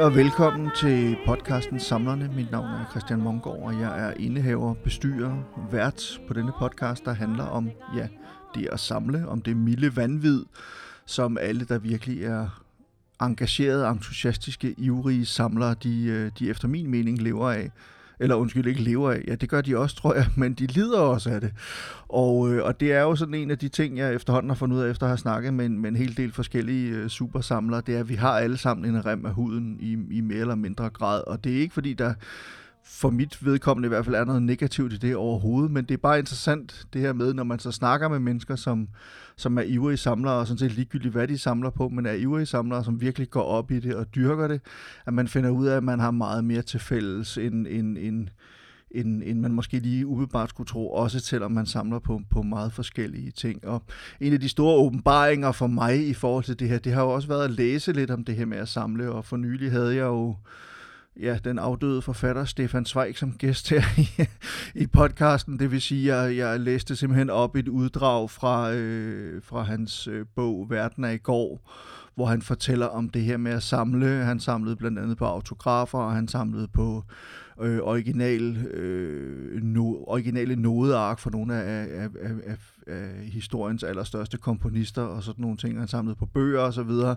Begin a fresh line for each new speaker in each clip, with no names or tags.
og velkommen til podcasten Samlerne. Mit navn er Christian Mongård, og jeg er indehaver, bestyrer, vært på denne podcast, der handler om ja, det at samle, om det milde vanvid, som alle, der virkelig er engagerede, entusiastiske, ivrige samlere, de, øh, de efter min mening lever af eller undskyld, ikke lever af. Ja, det gør de også, tror jeg, men de lider også af det. Og, øh, og det er jo sådan en af de ting, jeg efterhånden har fundet ud af, efter at have snakket med en, med en hel del forskellige øh, supersamlere, det er, at vi har alle sammen en rem af huden i, i mere eller mindre grad. Og det er ikke fordi, der for mit vedkommende i hvert fald er noget negativt i det overhovedet, men det er bare interessant det her med, når man så snakker med mennesker, som, som er ivrige samlere, og sådan set ligegyldigt, hvad de samler på, men er ivrige samlere, som virkelig går op i det og dyrker det, at man finder ud af, at man har meget mere til fælles, end, end, end, end, end man måske lige umiddelbart skulle tro, også selvom man samler på, på meget forskellige ting. Og en af de store åbenbaringer for mig i forhold til det her, det har jo også været at læse lidt om det her med at samle, og for nylig havde jeg jo ja, den afdøde forfatter Stefan Zweig som gæst her i, i podcasten. Det vil sige, at jeg, jeg læste simpelthen op et uddrag fra, øh, fra hans øh, bog Verden er i går, hvor han fortæller om det her med at samle. Han samlede blandt andet på autografer, og han samlede på øh, original, øh, no, originale nodeark for nogle af, af, af, af, af historiens allerstørste komponister og sådan nogle ting, han samlede på bøger og så videre.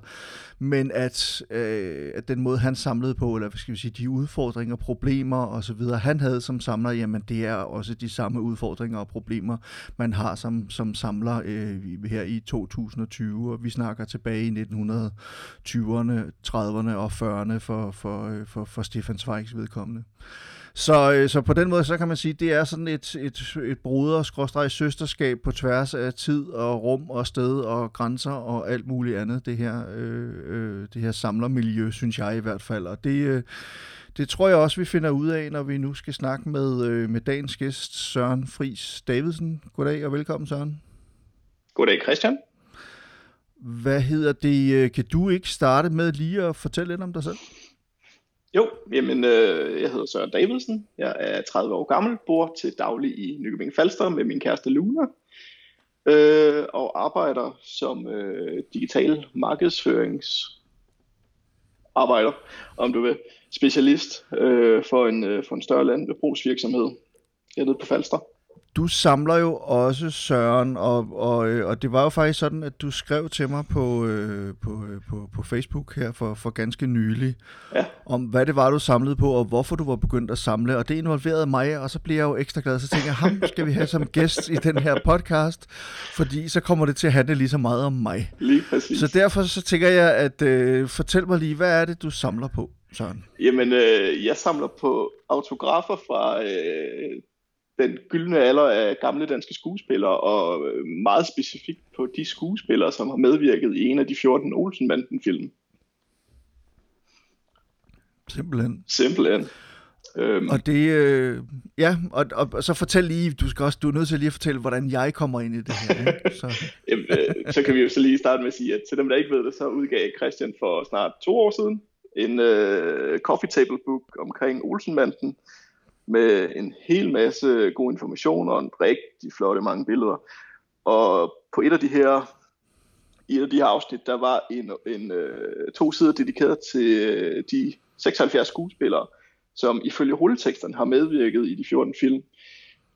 Men at, øh, at den måde, han samlede på, eller hvad skal vi sige, de udfordringer, problemer og så videre, han havde som samler, jamen det er også de samme udfordringer og problemer, man har som, som samler øh, her i 2020, og vi snakker tilbage i 1920'erne, 30'erne og 40'erne for, for, øh, for, for Stefan Zweigs vedkommende. Så, øh, så på den måde, så kan man sige, det er sådan et, et, et broder søsterskab på tværs af tid og rum og sted og grænser og alt muligt andet, det her, øh, øh, det her samlermiljø, synes jeg i hvert fald. Og det, øh, det tror jeg også, vi finder ud af, når vi nu skal snakke med, øh, med dagens gæst, Søren Fris Davidsen. Goddag og velkommen, Søren.
Goddag, Christian.
Hvad hedder det? Kan du ikke starte med lige at fortælle lidt om dig selv?
Jo, jamen, øh, jeg hedder Søren Davidsen. Jeg er 30 år gammel, bor til daglig i Nykøbing Falster med min kæreste Luna, øh, og arbejder som øh, digital markedsføringsarbejder, om du vil, specialist øh, for, en, øh, for en større landbrugsvirksomhed hernede på Falster
du samler jo også Søren, og, og, øh, og det var jo faktisk sådan, at du skrev til mig på, øh, på, øh, på, på Facebook her for, for ganske nylig, ja. om hvad det var, du samlede på, og hvorfor du var begyndt at samle, og det involverede mig, og så bliver jeg jo ekstra glad, så tænker jeg, ham skal vi have som gæst i den her podcast, fordi så kommer det til at handle lige så meget om mig.
Lige præcis.
Så derfor så tænker jeg, at øh, fortæl mig lige, hvad er det, du samler på? Søren?
Jamen, øh, jeg samler på autografer fra øh, den gyldne alder af gamle danske skuespillere, og øh, meget specifikt på de skuespillere, som har medvirket i en af de 14 Olsen-banden-film.
Simpelthen.
Simpelthen.
Øhm. Og det, øh, ja, og, og, og så fortæl lige, du skal også, du er nødt til lige at fortælle, hvordan jeg kommer ind i det her. Ikke? Så.
Jamen, øh, så kan vi jo så lige starte med at sige, at til dem, der ikke ved det, så udgav Christian for snart to år siden en øh, coffee table book omkring Olsenbanden, med en hel masse god information og en rigtig flotte mange billeder. Og på et af de her i et af de her afsnit, der var en, en, øh, to sider dedikeret til øh, de 76 skuespillere, som ifølge rulleteksterne har medvirket i de 14 film.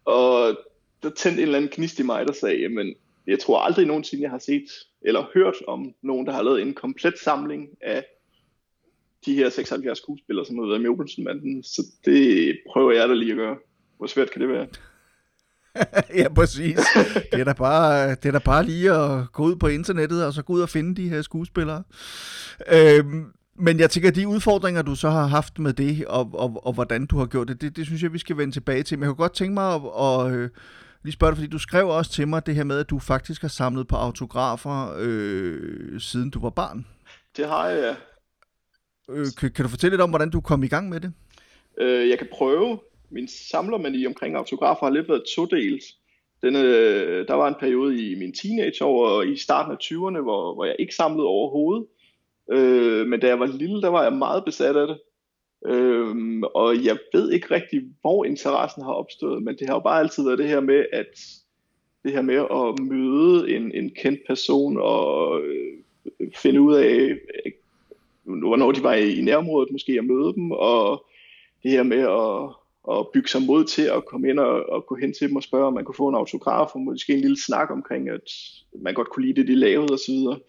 Og der tændte en eller anden gnist i mig, der sagde, men jeg tror aldrig nogensinde, jeg har set eller hørt om nogen, der har lavet en komplet samling af de her 76 skuespillere, som har været med i Olsenbanden, så det prøver jeg da lige at gøre. Hvor svært kan det være?
ja, præcis. Det er, da bare, det er da bare lige at gå ud på internettet, og så gå ud og finde de her skuespillere. Øhm, men jeg tænker, de udfordringer, du så har haft med det, og, og, og hvordan du har gjort det, det, det synes jeg, vi skal vende tilbage til. Men jeg kunne godt tænke mig at, at øh, lige spørge dig, fordi du skrev også til mig det her med, at du faktisk har samlet på autografer, øh, siden du var barn.
Det har jeg.
Øh, kan, kan du fortælle lidt om, hvordan du kom i gang med det?
Øh, jeg kan prøve. Min samlermani omkring autografer har lidt været todelt. Denne, øh, der var en periode i min teenageår og i starten af 20'erne, hvor, hvor jeg ikke samlede overhovedet. Øh, men da jeg var lille, der var jeg meget besat af det. Øhm, og jeg ved ikke rigtig, hvor interessen har opstået, men det har jo bare altid været det her med, at det her med at møde en, en kendt person og øh, finde ud af, hvornår de var i, nærområdet måske, at møde dem, og det her med at, at bygge sig mod til at komme ind og, og gå hen til dem og spørge, om man kunne få en autograf, og måske en lille snak omkring, at man godt kunne lide det, de lavede osv.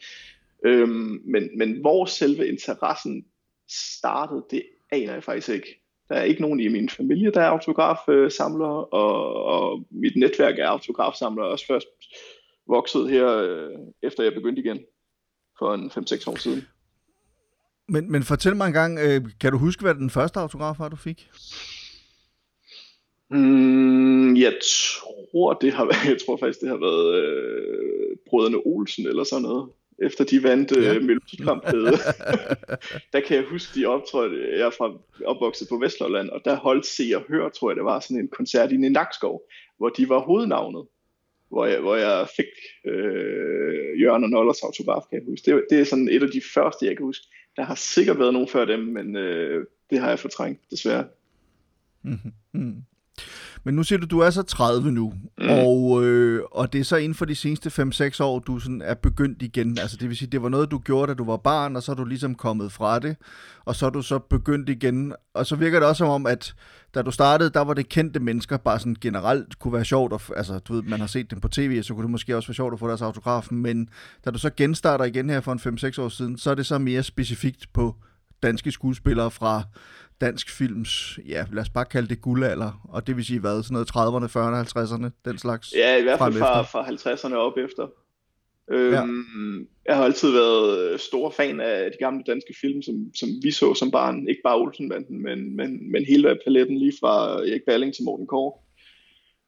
Øhm, men, men hvor selve interessen startede, det aner jeg faktisk ikke. Der er ikke nogen i min familie, der er autografsamlere, og, og mit netværk er autografsamlere også først vokset her, øh, efter jeg begyndte igen for en 5-6 år siden.
Men, men fortæl mig en gang, øh, kan du huske, hvad den første autograf var, du fik?
Mm, jeg tror, det har været, jeg tror faktisk, det har været øh, Brødrene Olsen eller sådan noget efter de vandt øh, ja. Melodikampet. der kan jeg huske, de optrådte, jeg er fra, opvokset på Vestlolland, og der holdt Se og Hør, tror jeg, det var sådan en koncert i Nakskov, hvor de var hovednavnet, hvor jeg, hvor jeg fik øh, Jørgen og Nollers autograf, kan jeg huske. Det, det er sådan et af de første, jeg kan huske. Der har sikkert været nogen før dem, men øh, det har jeg fortrængt, desværre.
Mm-hmm. Mm. Men nu siger du, du er så 30 nu, mm. og, øh, og det er så inden for de seneste 5-6 år, du sådan er begyndt igen. Altså det vil sige, det var noget, du gjorde, da du var barn, og så er du ligesom kommet fra det, og så er du så begyndt igen. Og så virker det også som om, at da du startede, der var det kendte mennesker, bare sådan generelt kunne være sjovt. Og, altså du ved, man har set dem på tv, så kunne det måske også være sjovt at få deres autograf. Men da du så genstarter igen her for en 5-6 år siden, så er det så mere specifikt på danske skuespillere fra dansk films, ja, lad os bare kalde det guldalder, og det vil sige hvad, sådan noget 30'erne, 40'erne, 50'erne, den slags?
Ja, i hvert fald fra, fra 50'erne op efter. Øhm, ja. Jeg har altid været stor fan af de gamle danske film, som, som vi så som barn. Ikke bare Olsenbanden, men, men, men hele paletten lige fra Erik Balling til Morten Kåre.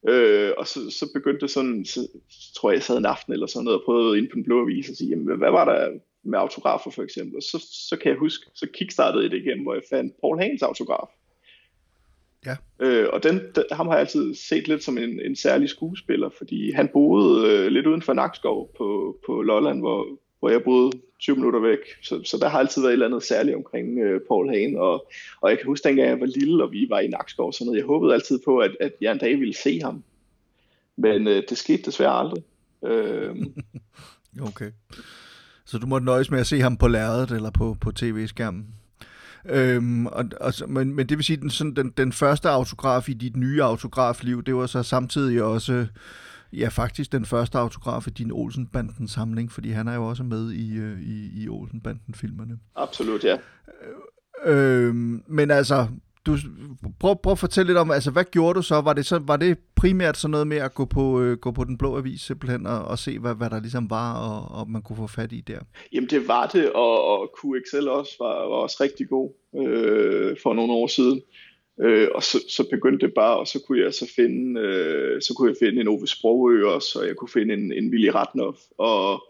Øh, og så, så begyndte det sådan, så, så tror jeg, jeg sad en aften eller sådan noget og prøvede ind på den blå avis og sige, jamen, hvad var der med autografer for eksempel. Og så, så kan jeg huske, så kickstartede jeg det igen, hvor jeg fandt Paul Hagens autograf.
Ja.
Øh, og den, den, ham har jeg altid set lidt som en, en særlig skuespiller, fordi han boede øh, lidt uden for Nakskov på, på Lolland, hvor, hvor jeg boede 20 minutter væk. Så, så der har altid været et eller andet særligt omkring øh, Paul Hagen. Og, og jeg kan huske, dengang jeg var lille, og vi var i Nakskov, sådan noget, jeg håbede altid på, at, at jeg en dag ville se ham. Men øh, det skete desværre aldrig. Øh,
okay. Så du måtte nøjes med at se ham på lærredet eller på, på tv-skærmen. Øhm, og, og, men, men det vil sige, den, sådan, den, den første autograf i dit nye autografliv, det var så samtidig også, ja faktisk den første autograf i din Olsenbanden samling, fordi han er jo også med i, øh, i, i Olsenbanden filmerne.
Absolut, ja.
Øhm, men altså, du, prøv, prøv at fortælle lidt om, altså hvad gjorde du så? Var det, så, var det primært sådan noget med at gå på, øh, gå på den blå avis simpelthen og, og se, hvad, hvad der ligesom var, og, og man kunne få fat i der?
Jamen det var det, og, og QXL også var, var også rigtig god øh, for nogle år siden. Øh, og så, så begyndte det bare, og så kunne jeg så finde, øh, så kunne jeg finde en Ove Sprogø også, og jeg kunne finde en, en Willy Ratnoff, og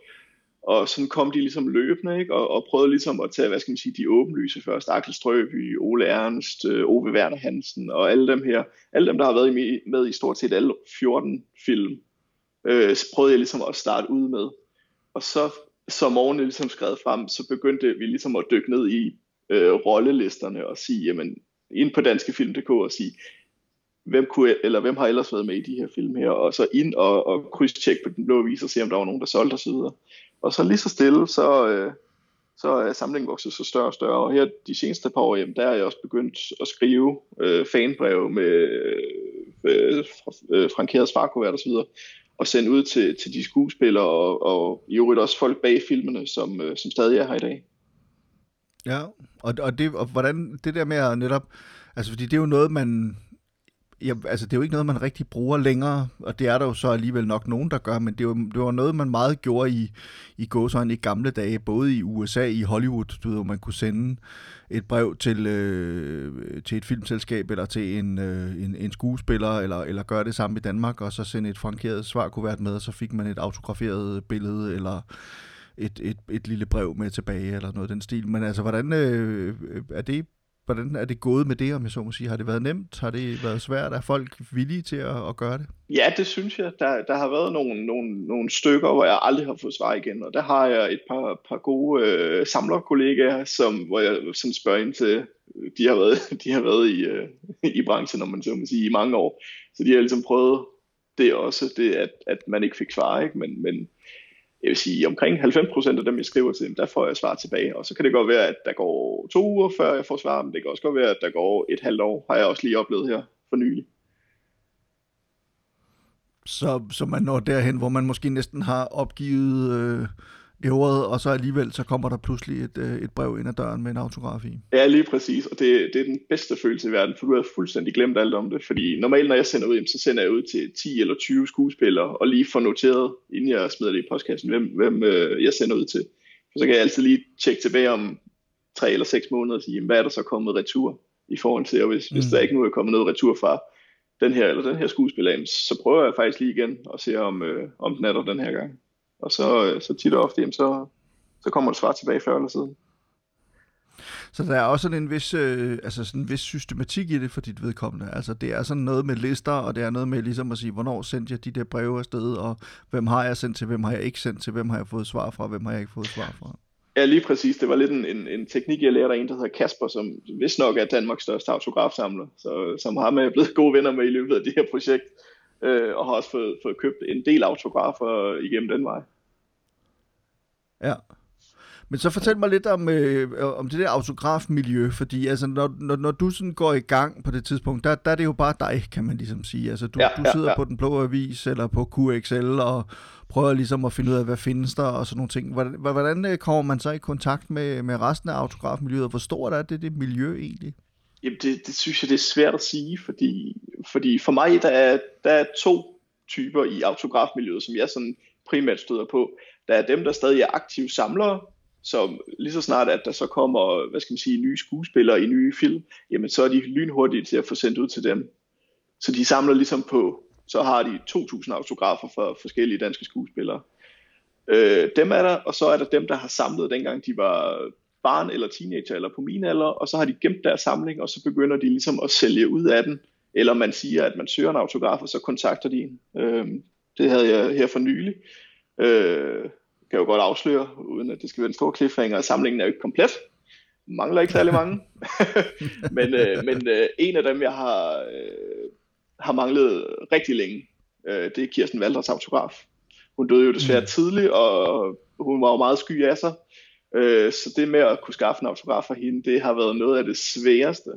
og sådan kom de ligesom løbende, ikke? Og, og prøvede ligesom at tage, hvad skal man sige, de åbenlyse først. Axel Strøby, Ole Ernst, øh, Ove Werner Hansen og alle dem her. Alle dem, der har været med, med i stort set alle 14 film, øh, prøvede jeg ligesom at starte ud med. Og så, som årene ligesom skred frem, så begyndte vi ligesom at dykke ned i øh, rollelisterne og sige, jamen, ind på danskefilm.dk og sige, hvem, kunne, eller hvem har ellers været med i de her film her, og så ind og, og krydstjekke på den blå vis og se, om der var nogen, der solgte osv. Og så lige så stille, så, øh, så er samlingen vokset så større og større. Og her de seneste par år, jamen, der er jeg også begyndt at skrive øh, fanbreve med øh, øh, frankeret svarkuvert osv. Og, og sende ud til, til de skuespillere og, og i øvrigt også folk bag filmene, som, øh, som stadig er her i dag.
Ja, og, og, det, og hvordan det der med at netop, altså fordi det er jo noget, man ja, altså det er jo ikke noget, man rigtig bruger længere, og det er der jo så alligevel nok nogen, der gør, men det var, det var noget, man meget gjorde i, i gåsøjne i gamle dage, både i USA, i Hollywood, du ved, hvor man kunne sende et brev til, øh, til et filmselskab, eller til en, øh, en, en skuespiller, eller, eller gøre det samme i Danmark, og så sende et frankeret svarkuvert med, og så fik man et autograferet billede, eller et, et, et lille brev med tilbage, eller noget af den stil. Men altså, hvordan øh, er det hvordan er det gået med det, om jeg så må sige? Har det været nemt? Har det været svært? Er folk villige til at, at gøre det?
Ja, det synes jeg. Der, der har været nogle, nogle, nogle stykker, hvor jeg aldrig har fået svar igen, og der har jeg et par, par gode øh, samlerkollegaer, som, hvor jeg sådan spørger ind til, de har været, de har været i, øh, i branchen, om man så må sige, i mange år. Så de har ligesom prøvet det også, det at, at man ikke fik svar, ikke? Men, men jeg vil sige, omkring 90% af dem, jeg skriver til der får jeg svar tilbage. Og så kan det godt være, at der går to uger, før jeg får svar, men det kan også godt være, at der går et halvt år, har jeg også lige oplevet her for nylig.
Så, så man når derhen, hvor man måske næsten har opgivet øh, ævret, og så alligevel så kommer der pludselig et, øh, et brev ind ad døren med en autograf i.
Ja, lige præcis, og det, det er den bedste følelse i verden, for du har fuldstændig glemt alt om det, fordi normalt når jeg sender ud, så sender jeg ud til 10 eller 20 skuespillere, og lige får noteret, inden jeg smider det i postkassen, hvem, hvem øh, jeg sender ud til. For så kan jeg altid lige tjekke tilbage om tre eller seks måneder og sige, hvad er der så kommet retur i forhold til, og hvis, mm. hvis der ikke nu er kommet noget retur fra den her eller den her skuespiller, så prøver jeg faktisk lige igen og se om, øh, om den er der den her gang. Og så, øh, så tit og ofte, jamen, så, så kommer du svar tilbage før eller siden.
Så der er også sådan en vis, øh, altså sådan en vis systematik i det for dit vedkommende. Altså det er sådan noget med lister, og det er noget med ligesom at sige, hvornår sendte jeg de der breve afsted, og hvem har jeg sendt til, hvem har jeg ikke sendt til, hvem har jeg fået svar fra, hvem har jeg ikke fået svar fra.
Ja, lige præcis. Det var lidt en, en, en teknik, jeg lærte af en, der hedder Kasper, som vist nok er Danmarks største autografsamler, så, som har med blevet gode venner med i løbet af det her projekt øh, og har også fået, fået købt en del autografer igennem den vej.
Ja. Men så fortæl mig lidt om, øh, om det der autografmiljø, fordi altså, når, når, når du sådan går i gang på det tidspunkt, der, der er det jo bare dig, kan man ligesom sige. Altså, du, ja, du sidder ja, ja. på den blå avis eller på QXL og prøver ligesom at finde ud af, hvad findes der og sådan nogle ting. Hvordan, hvordan øh, kommer man så i kontakt med, med resten af autografmiljøet? Hvor stort er det, det miljø egentlig?
Jamen det, det synes jeg, det er svært at sige, fordi, fordi for mig, der er, der er to typer i autografmiljøet, som jeg sådan primært støder på. Der er dem, der stadig er aktive samlere, som lige så snart, at der så kommer, hvad skal man sige, nye skuespillere i nye film, jamen så er de lynhurtige til at få sendt ud til dem. Så de samler ligesom på, så har de 2.000 autografer for forskellige danske skuespillere. Øh, dem er der, og så er der dem, der har samlet dengang de var barn eller teenager eller på min alder, og så har de gemt deres samling, og så begynder de ligesom at sælge ud af den, eller man siger, at man søger en autograf, og så kontakter de en. Øh, det havde jeg her for nylig. Øh, kan jo godt afsløre, uden at det skal være en stor cliffhanger, at samlingen er jo ikke komplet. Mangler ikke særlig mange. men øh, men øh, en af dem, jeg har, øh, har manglet rigtig længe, øh, det er Kirsten Valders autograf. Hun døde jo desværre mm. tidligt, og hun var jo meget sky af sig. Øh, så det med at kunne skaffe en autograf for hende, det har været noget af det sværeste.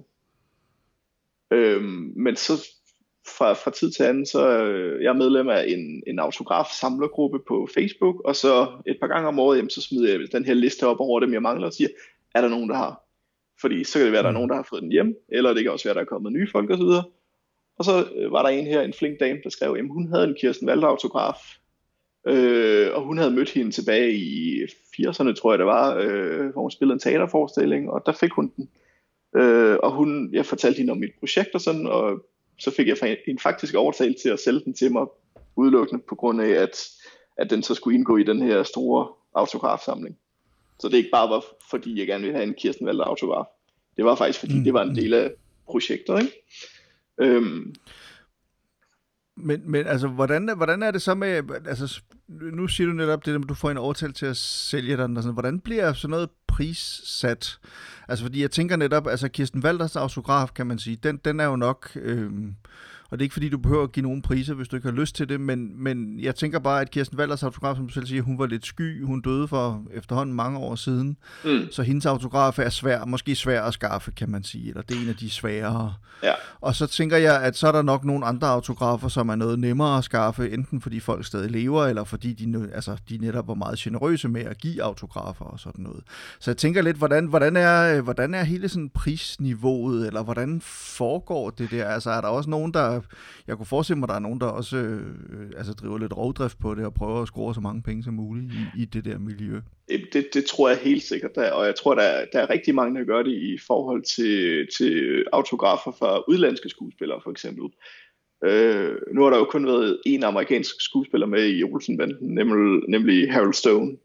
Øh, men så fra, fra tid til anden, så øh, jeg er medlem af en, en autograf samlergruppe på Facebook, og så et par gange om året, jamen, så smider jeg den her liste op over dem, jeg mangler, og siger, er der nogen, der har? Fordi så kan det være, at der er nogen, der har fået den hjem, eller det kan også være, at der er kommet nye folk osv. Og så øh, var der en her, en flink dame, der skrev, at hun havde en Kirsten Valder autograf, Øh, og hun havde mødt hende tilbage i 80'erne, tror jeg det var, øh, hvor hun spillede en teaterforestilling, og der fik hun den. Øh, og hun, jeg fortalte hende om mit projekt og sådan, og så fik jeg en faktisk overtalt til at sælge den til mig, udelukkende på grund af, at, at den så skulle indgå i den her store autografsamling. Så det ikke bare var, fordi jeg gerne ville have en Kirsten Valder autograf. Det var faktisk, fordi mm. det var en del af projektet. Ikke? Øhm,
men, men altså, hvordan, hvordan er det så med, altså, nu siger du netop det, at du får en overtal til at sælge den, og sådan, hvordan bliver sådan noget prissat? Altså, fordi jeg tænker netop, altså Kirsten Walders autograf, kan man sige, den, den er jo nok, øh, og det er ikke fordi, du behøver at give nogen priser, hvis du ikke har lyst til det, men, men jeg tænker bare, at Kirsten Walders autograf, som du selv siger, hun var lidt sky, hun døde for efterhånden mange år siden, mm. så hendes autograf er svær, måske svær at skaffe, kan man sige, eller det er en af de sværere. Ja. Og så tænker jeg, at så er der nok nogle andre autografer, som er noget nemmere at skaffe, enten fordi folk stadig lever, eller fordi de, altså, de netop var meget generøse med at give autografer og sådan noget. Så jeg tænker lidt, hvordan, hvordan, er, hvordan er hele sådan prisniveauet, eller hvordan foregår det der? Altså er der også nogen, der jeg kunne forestille mig, at der er nogen, der også øh, altså driver lidt rovdrift på det og prøver at score så mange penge som muligt i, i det der miljø.
Det, det tror jeg helt sikkert, der, og jeg tror, der der er rigtig mange, der gør det i forhold til, til autografer fra udlandske skuespillere for eksempel. Øh, nu har der jo kun været en amerikansk skuespiller med i Olsenbanden, nemlig, nemlig Harold Stone.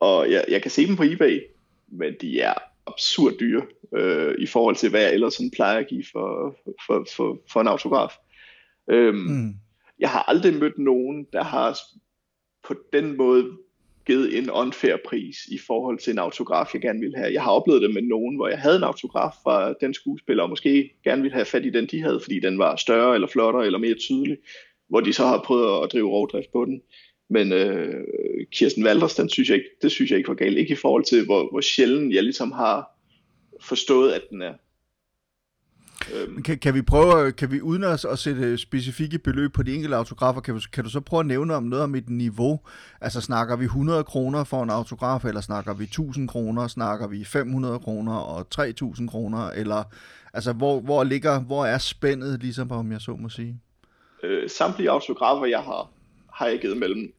Og jeg, jeg kan se dem på eBay, men de er absurd dyre øh, i forhold til, hvad jeg ellers sådan plejer at give for, for, for, for en autograf. Øhm, mm. Jeg har aldrig mødt nogen, der har på den måde givet en unfair pris i forhold til en autograf, jeg gerne ville have. Jeg har oplevet det med nogen, hvor jeg havde en autograf fra den skuespiller, og måske gerne ville have fat i den, de havde, fordi den var større eller flottere eller mere tydelig, hvor de så har prøvet at drive rovdrift på den. Men øh, Kirsten Walders, den synes jeg ikke, det synes jeg ikke var galt. Ikke i forhold til, hvor, hvor sjældent jeg ligesom har forstået, at den er.
Øhm. Kan, kan vi prøve, kan vi uden at, at sætte specifikke beløb på de enkelte autografer, kan, kan du så prøve at nævne om noget om et niveau? Altså snakker vi 100 kroner for en autograf, eller snakker vi 1000 kroner, snakker vi 500 kroner og 3000 kroner, eller altså hvor, hvor ligger, hvor er spændet, ligesom om jeg så må sige?
Øh, samtlige autografer, jeg har, har jeg givet mellem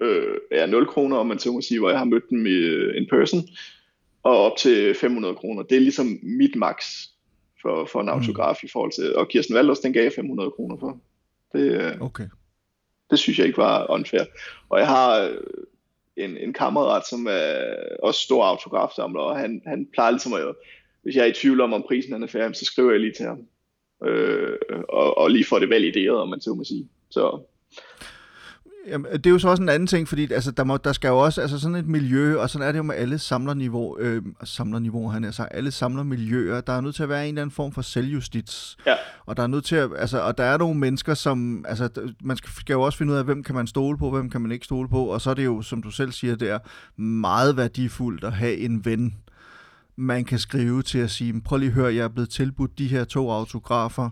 øh, ja, 0 kroner, om man så må sige, hvor jeg har mødt dem i uh, in person, og op til 500 kroner. Det er ligesom mit max for, for en mm. autograf mm. i forhold til, og Kirsten Valders, den gav jeg 500 kroner for. Det, øh, okay. det synes jeg ikke var unfair. Og jeg har øh, en, en kammerat, som er også stor autografsamler, og han, han plejer ligesom at, hvis jeg er i tvivl om, om prisen han er færdig, så skriver jeg lige til ham. Øh, og, og lige får det valideret, om man så må sige. Så
Jamen, det er jo så også en anden ting, fordi altså, der, må, der skal jo også altså sådan et miljø, og sådan er det jo med alle samlerniveau, øh, samlerniveau, han er sagt, alle samlermiljøer, der er nødt til at være en eller anden form for selvjustits. Ja. Og der er nødt til at, altså, og der er nogle mennesker, som, altså, man skal, skal jo også finde ud af, hvem kan man stole på, hvem kan man ikke stole på, og så er det jo, som du selv siger, det er meget værdifuldt at have en ven, man kan skrive til at sige, prøv lige at høre, jeg er blevet tilbudt de her to autografer,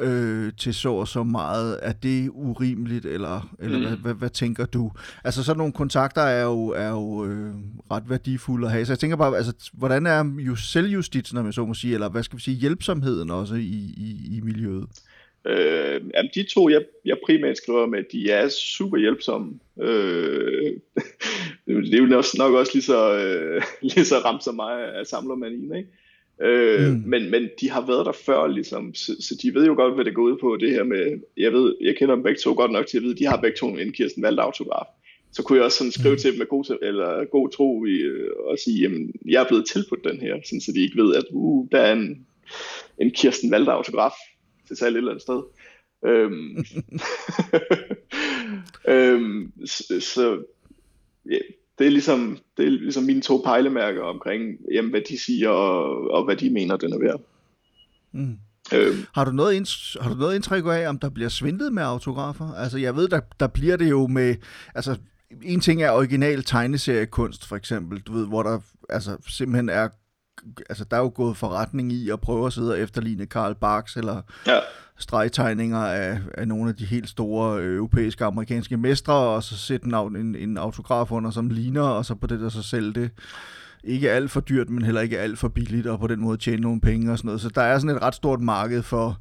øh, til så og så meget. Er det urimeligt, eller, eller mm. hvad, hvad, hvad tænker du? Altså sådan nogle kontakter er jo, er jo øh, ret værdifulde at have. Så jeg tænker bare, altså, hvordan er jo selvjustitsen, når man så må sige, eller hvad skal vi sige, hjælpsomheden også i, i, i miljøet?
Øh, jamen de to, jeg, jeg primært skriver med, de er super hjælpsomme. Øh, det er jo nok også lige så, øh, lige så ramt som mig af samlermanien, ikke? Øh, mm. men, men de har været der før, ligesom, så, så de ved jo godt, hvad det går ud på, det her med, jeg ved, jeg kender dem begge to godt nok til at vide, de har begge to en Kirsten Valdt autograf. Så kunne jeg også sådan skrive mm. til dem med god, eller god tro i, øh, og sige, jamen, jeg er blevet tilbudt den her, sådan, så de ikke ved, at uh, der er en, en Kirsten Valdt autograf til salg et eller andet sted. øhm, øhm, så, så ja, det er ligesom, det er ligesom mine to pejlemærker omkring, jamen, hvad de siger og, og hvad de mener, den er værd.
Mm. Øhm. Har, du noget ind, har du noget indtryk af, om der bliver svindlet med autografer? Altså, jeg ved, der, der bliver det jo med... Altså, en ting er original tegneseriekunst, for eksempel, du ved, hvor der altså, simpelthen er altså, der er jo gået forretning i at prøve at sidde og efterligne Karl Barks eller ja stregtegninger af, af nogle af de helt store øh, europæiske amerikanske mestre, og så sætte en, en, en autograf under, som ligner, og så på det der så sælge det ikke alt for dyrt, men heller ikke alt for billigt, og på den måde tjene nogle penge og sådan noget. Så der er sådan et ret stort marked for,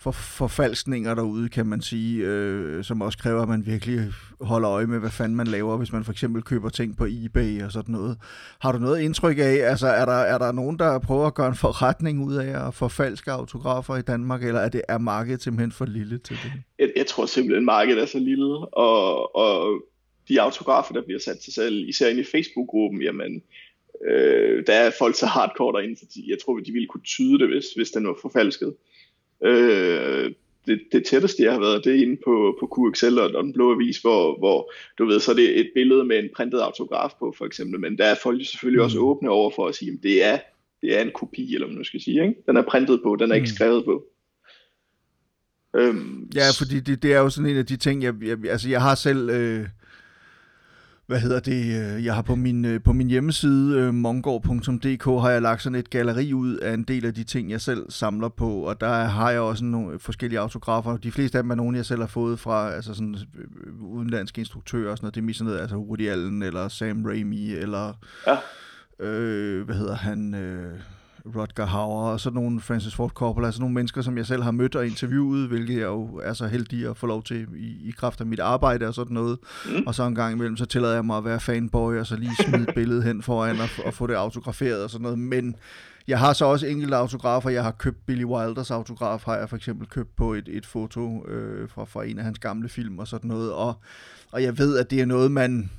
for forfalskninger derude, kan man sige, øh, som også kræver, at man virkelig holder øje med, hvad fanden man laver, hvis man for eksempel køber ting på eBay og sådan noget. Har du noget indtryk af, altså er der, er der nogen, der prøver at gøre en forretning ud af at forfalske autografer i Danmark, eller er, det, er markedet simpelthen for lille til det?
Jeg, jeg tror simpelthen, markedet er så lille, og, og de autografer, der bliver sat til salg, især inde i Facebook-gruppen, jamen, øh, der er folk så hardcore derinde, fordi jeg tror, de ville kunne tyde det, hvis, hvis den var forfalsket. Øh, det, det tætteste, jeg har været, det er inde på, på QXL og, Den Blå Avis, hvor, hvor du ved, så er det et billede med en printet autograf på, for eksempel. Men der er folk selvfølgelig også mm. åbne over for at sige, at det er, det er en kopi, eller hvad man skal sige. Ikke? Den er printet på, den er ikke mm. skrevet på.
Øhm, ja, fordi det, det er jo sådan en af de ting, jeg, jeg, altså jeg har selv... Øh hvad hedder det, øh, jeg har på min, øh, på min hjemmeside, øh, mongård.dk, har jeg lagt sådan et galeri ud af en del af de ting, jeg selv samler på, og der har jeg også nogle forskellige autografer. De fleste af dem er nogle, jeg selv har fået fra altså sådan, udenlandske instruktører og sådan noget. Det er mest sådan noget, altså Woody Allen, eller Sam Raimi, eller ja. øh, hvad hedder han... Øh, Rodger Hauer og sådan nogle Francis Ford Coppola, altså nogle mennesker, som jeg selv har mødt og interviewet, hvilket jeg jo er så heldig at få lov til i, i kraft af mit arbejde og sådan noget. Mm. Og så en gang imellem, så tillader jeg mig at være fanboy og så lige smide et billede hen foran og, og få det autograferet og sådan noget. Men jeg har så også enkelte autografer. Jeg har købt Billy Wilders autograf, har jeg for eksempel købt på et, et foto øh, fra, fra en af hans gamle film og sådan noget. Og, og jeg ved, at det er noget, man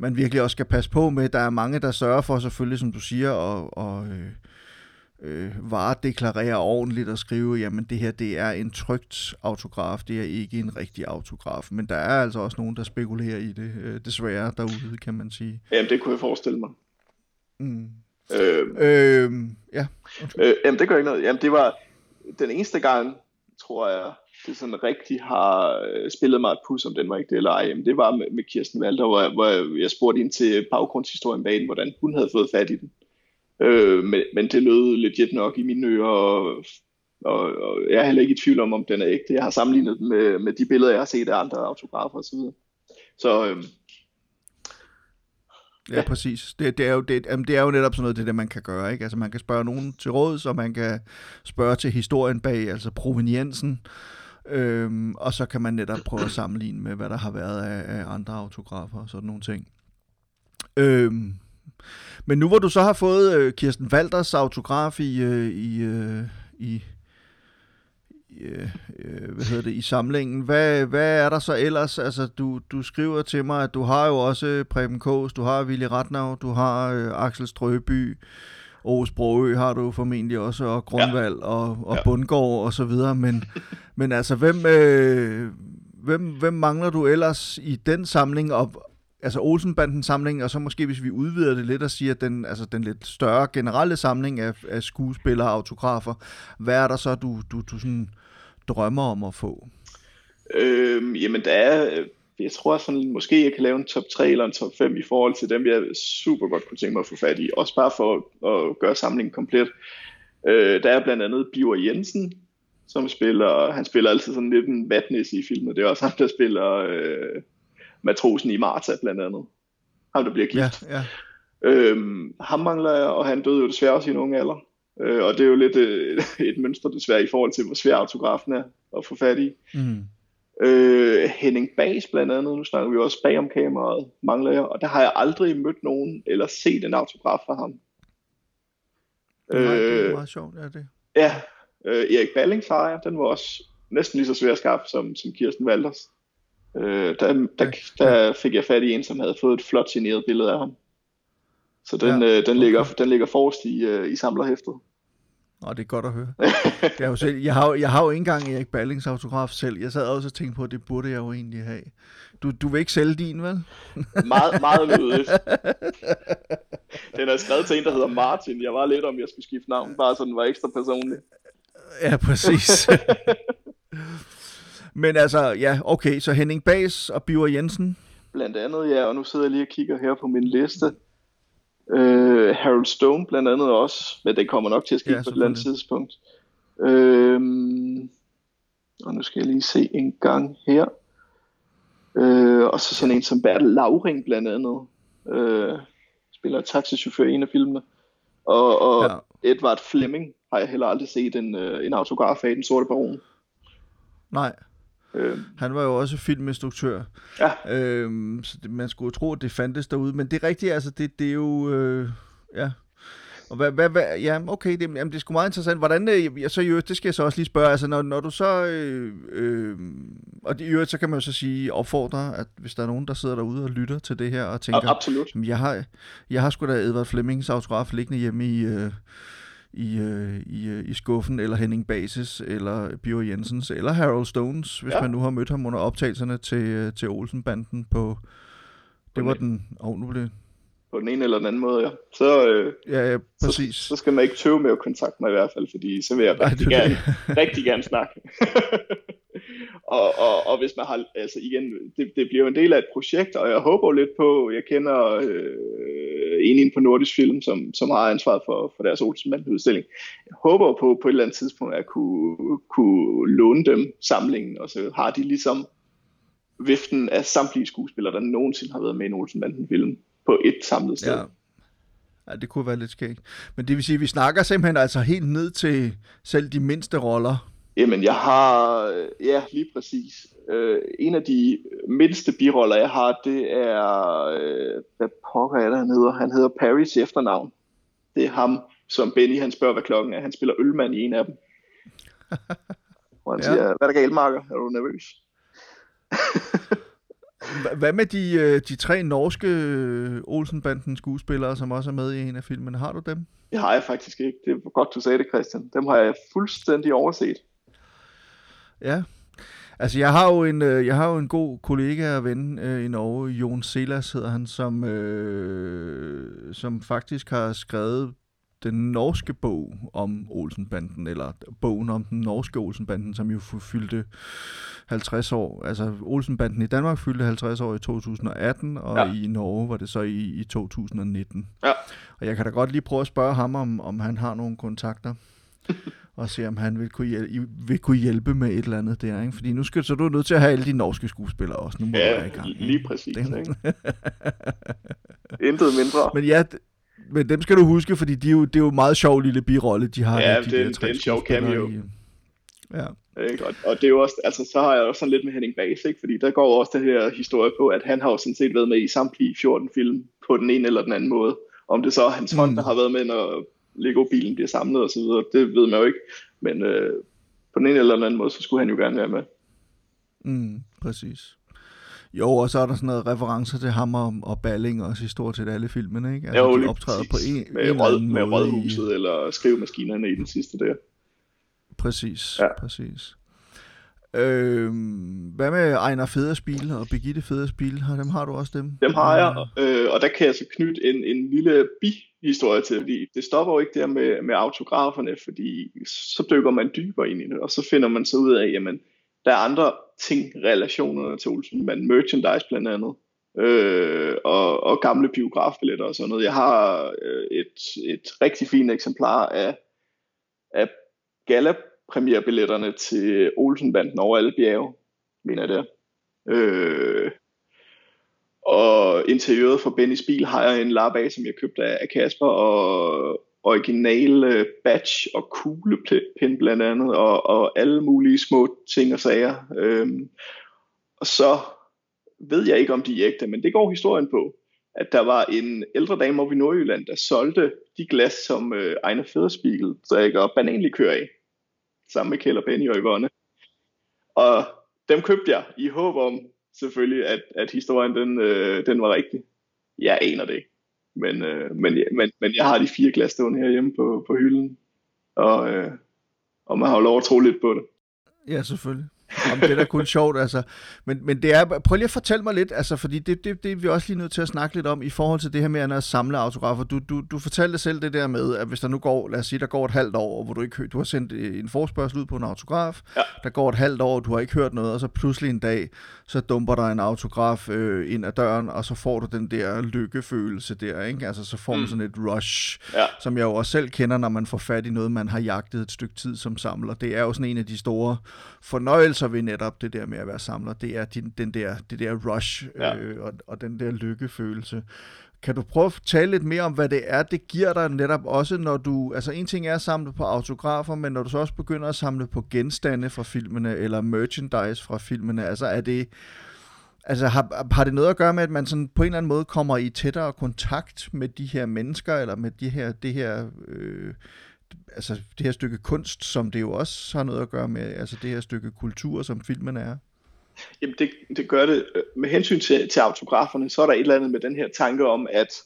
man virkelig også skal passe på med. Der er mange, der sørger for selvfølgelig, som du siger, og, og øh, øh, varedeklarere ordentligt og skrive, jamen det her det er en trygt autograf, det er ikke en rigtig autograf. Men der er altså også nogen, der spekulerer i det, øh, desværre derude, kan man sige.
Jamen det kunne jeg forestille mig.
Mm. Øh, øh, ja.
Øh, jamen det gør ikke noget. Jamen det var den eneste gang, tror jeg, det sådan rigtig har øh, spillet mig et pus, om den var ikke det eller ej. Jamen, det var med, med Kirsten Valder, hvor, hvor jeg spurgte ind til baggrundshistorien bag den, hvordan hun havde fået fat i den. Øh, men, men det lød legit nok i mine ører, og, og, og jeg er heller ikke i tvivl om, om den er ægte. Jeg har sammenlignet med, med de billeder, jeg har set af andre autografer osv. Så, så øh,
Ja, ja, præcis. Det, det, er jo, det, det er jo netop sådan noget, det der man kan gøre. Ikke? Altså man kan spørge nogen til råd, så man kan spørge til historien bag, altså proveniensen, øhm, og så kan man netop prøve at sammenligne med, hvad der har været af, af andre autografer og sådan nogle ting. Øhm, men nu hvor du så har fået øh, Kirsten Walders autograf i, øh, i, øh, i øh, hvad hedder det, i samlingen. Hvad, hvad er der så ellers? Altså, du, du skriver til mig, at du har jo også Preben Kås, du har Willy Ratnav, du har øh, Axel Strøby, Aarhus Brogø har du formentlig også, og Grundvald ja. og, og ja. Bundgaard og så videre, men, men altså, hvem, øh, hvem, hvem mangler du ellers i den samling, og, altså Olsenbanden samling, og så måske hvis vi udvider det lidt og siger, at den, altså den lidt større generelle samling af, af skuespillere og autografer, hvad er der så, du, du, du sådan drømmer om at få?
Øhm, jamen der er, øh, jeg tror sådan, måske jeg kan lave en top 3 eller en top 5 i forhold til dem, jeg super godt kunne tænke mig at få fat i. Også bare for at, at gøre samlingen komplet. Øh, der er blandt andet Biver Jensen, som spiller, han spiller altid sådan lidt en vatnæs i filmen. Det er også ham, der spiller øh, matrosen i Marta blandt andet. Ham, der bliver gift. Ja, ja. Øhm, ham mangler jeg, og han døde jo desværre også i en ung alder. Øh, og det er jo lidt øh, et mønster desværre i forhold til, hvor svær autografen er at få fat i. Mm. Øh, Henning Bas blandt andet, nu snakker vi også bag om kameraet, mangler jeg, og der har jeg aldrig mødt nogen eller set en autograf fra ham.
Nej, det er øh, meget sjovt, er det.
Ja, øh, Erik Ballings har jeg, den var også næsten lige så svær at skaffe som, som Kirsten Walders. Øh, der, der, der fik jeg fat i en, som havde fået et flot signeret billede af ham. Så den, ja, øh, den, ligger, okay. den ligger forrest i, øh, i samlerhæftet.
Nå, det er godt at høre. det er jo selv, jeg, har, jeg har jo ikke engang Erik Ballings autograf selv. Jeg sad også og tænkte på, at det burde jeg jo egentlig have. Du, du vil ikke sælge din, vel?
meget, meget nødigt. Den er skrevet til en, der hedder Martin. Jeg var lidt om, jeg skulle skifte navn, bare så den var ekstra personlig.
Ja, præcis. Men altså, ja, okay, så Henning Bas og Biver Jensen?
Blandt andet, ja, og nu sidder jeg lige og kigger her på min liste. Øh, Harold Stone blandt andet også, men det kommer nok til at ske ja, på et eller andet tidspunkt. Øh, og nu skal jeg lige se en gang her. Øh, og så sådan en som Bertel Lauring blandt andet. Øh, spiller taxichauffør i en af filmene. Og, og ja. Edward Fleming har jeg heller aldrig set en, øh, en autograf af, Den Sorte Baron.
Nej. Øh. Han var jo også filminstruktør. Ja. Øhm, så det, man skulle tro, at det fandtes derude. Men det er rigtigt, altså det, det er jo... Øh, ja. Og hvad, hvad, hvad, ja, okay, det, jamen, det er sgu meget interessant. Hvordan, øh, så jo, det skal jeg så også lige spørge, altså når, når du så, øh, øh, og det, jo, så kan man jo så sige, opfordre, at hvis der er nogen, der sidder derude og lytter til det her, og tænker,
absolut.
jeg har, jeg har sgu da Edvard Flemings autograf liggende hjemme i, øh, i, øh, i, øh, i skuffen, eller Henning Basis, eller Bjørn Jensens, eller Harold Stones, hvis ja. man nu har mødt ham under optagelserne til, øh, til Olsenbanden på... Det var den... Åh, oh, nu blev
på den ene eller den anden måde, ja. Så, øh,
ja, ja, præcis.
Så, så skal man ikke tøve med at kontakte mig i hvert fald, fordi så vil jeg rigtig, Ej, gerne, rigtig gerne snakke. og, og, og hvis man har, altså igen, det, det bliver jo en del af et projekt, og jeg håber lidt på, jeg kender øh, en ind på Nordisk Film, som, som har ansvaret for, for deres Olsenmand udstilling. Jeg håber på på et eller andet tidspunkt at kunne, kunne låne dem samlingen, og så har de ligesom viften af samtlige skuespillere, der nogensinde har været med i en Olsenbanden film på et samlet sted. Ja.
Ja, det kunne være lidt skægt. Men det vil sige, at vi snakker simpelthen altså helt ned til selv de mindste roller.
Jamen, jeg har, ja, lige præcis. Øh, en af de mindste biroller, jeg har, det er, øh, hvad pokker er det, han hedder? Han hedder Paris efternavn. Det er ham, som Benny, han spørger, hvad klokken er. Han spiller ølmand i en af dem. Og han ja. siger, hvad er der galt, Marker? Er du nervøs?
hvad med de, øh, de tre norske øh, Olsenbanden skuespillere, som også er med i en af filmene? Har du dem?
Det har jeg faktisk ikke. Det er godt, du sagde det, Christian. Dem har jeg fuldstændig overset.
Ja, Altså, jeg har jo en, øh, jeg har jo en god kollega og ven øh, i Norge, Jon Selas hedder han, som, øh, som faktisk har skrevet den norske bog om Olsenbanden, eller bogen om den norske Olsenbanden, som jo fyldte 50 år. Altså Olsenbanden i Danmark fyldte 50 år i 2018, og ja. i Norge var det så i, i 2019.
Ja.
Og jeg kan da godt lige prøve at spørge ham, om, om han har nogle kontakter og se om han vil kunne, hjælpe, vil kunne hjælpe med et eller andet der, ikke? Fordi nu skal så du er nødt til at have alle de norske skuespillere også. Nu må
ja,
være i gang.
lige præcis. Det. Ikke? Intet mindre.
Men ja, men dem skal du huske, fordi de er jo, det er jo meget sjov lille birolle, de har.
Ja,
de
det, er, det er en sjov cameo. I,
ja.
Ikke? Og, og det er jo også, altså så har jeg også sådan lidt med Henning Bass, ikke? fordi der går også den her historie på, at han har jo sådan set været med i samtlige 14 film på den ene eller den anden måde. Om det så er hans hånd, mm. der har været med, når Lego-bilen bliver samlet og så videre, det ved man jo ikke. Men øh, på den ene eller den anden måde, så skulle han jo gerne være med.
Mm, præcis. Jo, og så er der sådan noget referencer til ham og, og Balling også i stort set alle filmene, ikke?
Altså, jo, de optræder på en, med, en rød, med rødhuset i... eller skrivemaskinerne i den sidste der.
Præcis, ja. præcis. Øh, hvad med Ejner Federspil og Birgitte Federspil? Dem har du også dem?
Dem har jeg, øh, og der kan jeg så knytte en, en lille bi-historie til, fordi det stopper jo ikke der med, med autograferne, fordi så dykker man dybere ind i det, og så finder man så ud af, jamen, der er andre ting, relationer til Olsen, men merchandise blandt andet, øh, og, og gamle biografbilletter og sådan noget. Jeg har øh, et, et rigtig fint eksemplar af, af Gallup premierbilletterne til Olsenbanden over alle bjerge, mener jeg det. Øh, og interiøret for Bennys bil har jeg en lap af, som jeg købte af Kasper, og original øh, batch badge og kuglepind blandt andet, og, og alle mulige små ting og sager. Øhm, og så ved jeg ikke, om de er ægte, men det går historien på, at der var en ældre dame oppe i Nordjylland, der solgte de glas, som øh, Ejner Federspiegel drikker bananlikør af sammen med Kjell og Benny og Yvonne. Og dem købte jeg i håb om selvfølgelig, at, at historien den, øh, den var rigtig. Jeg aner det ikke. Men, øh, men, men, men jeg har de fire glas stående herhjemme på, på hylden. Og, øh, og man har jo lov at tro lidt på det.
Ja, selvfølgelig. Jamen, det er da kun sjovt, altså. Men, men det er, prøv lige at fortælle mig lidt, altså, fordi det, det, det er vi også lige nødt til at snakke lidt om i forhold til det her med at samle autografer. Du, du, du fortalte selv det der med, at hvis der nu går, lad os sige, der går et halvt år, hvor du ikke du har sendt en forspørgsel ud på en autograf,
ja.
der går et halvt år, du har ikke hørt noget, og så pludselig en dag, så dumper der en autograf øh, ind ad døren, og så får du den der lykkefølelse der, ikke? Altså, så får man mm. sådan et rush,
ja.
som jeg jo også selv kender, når man får fat i noget, man har jagtet et stykke tid som samler. Det er jo sådan en af de store fornøjelser ved netop det der med at være samler. Det er den, den der, det der rush ja. øh, og, og den der lykkefølelse. Kan du prøve at tale lidt mere om, hvad det er, det giver dig netop også, når du... Altså en ting er at samle på autografer, men når du så også begynder at samle på genstande fra filmene, eller merchandise fra filmene, altså er det... Altså har, har det noget at gøre med, at man sådan på en eller anden måde kommer i tættere kontakt med de her mennesker, eller med de her, det her øh, altså det her stykke kunst, som det jo også har noget at gøre med, altså det her stykke kultur, som filmen er?
Jamen det, det gør det. Med hensyn til, til autograferne, så er der et eller andet med den her tanke om, at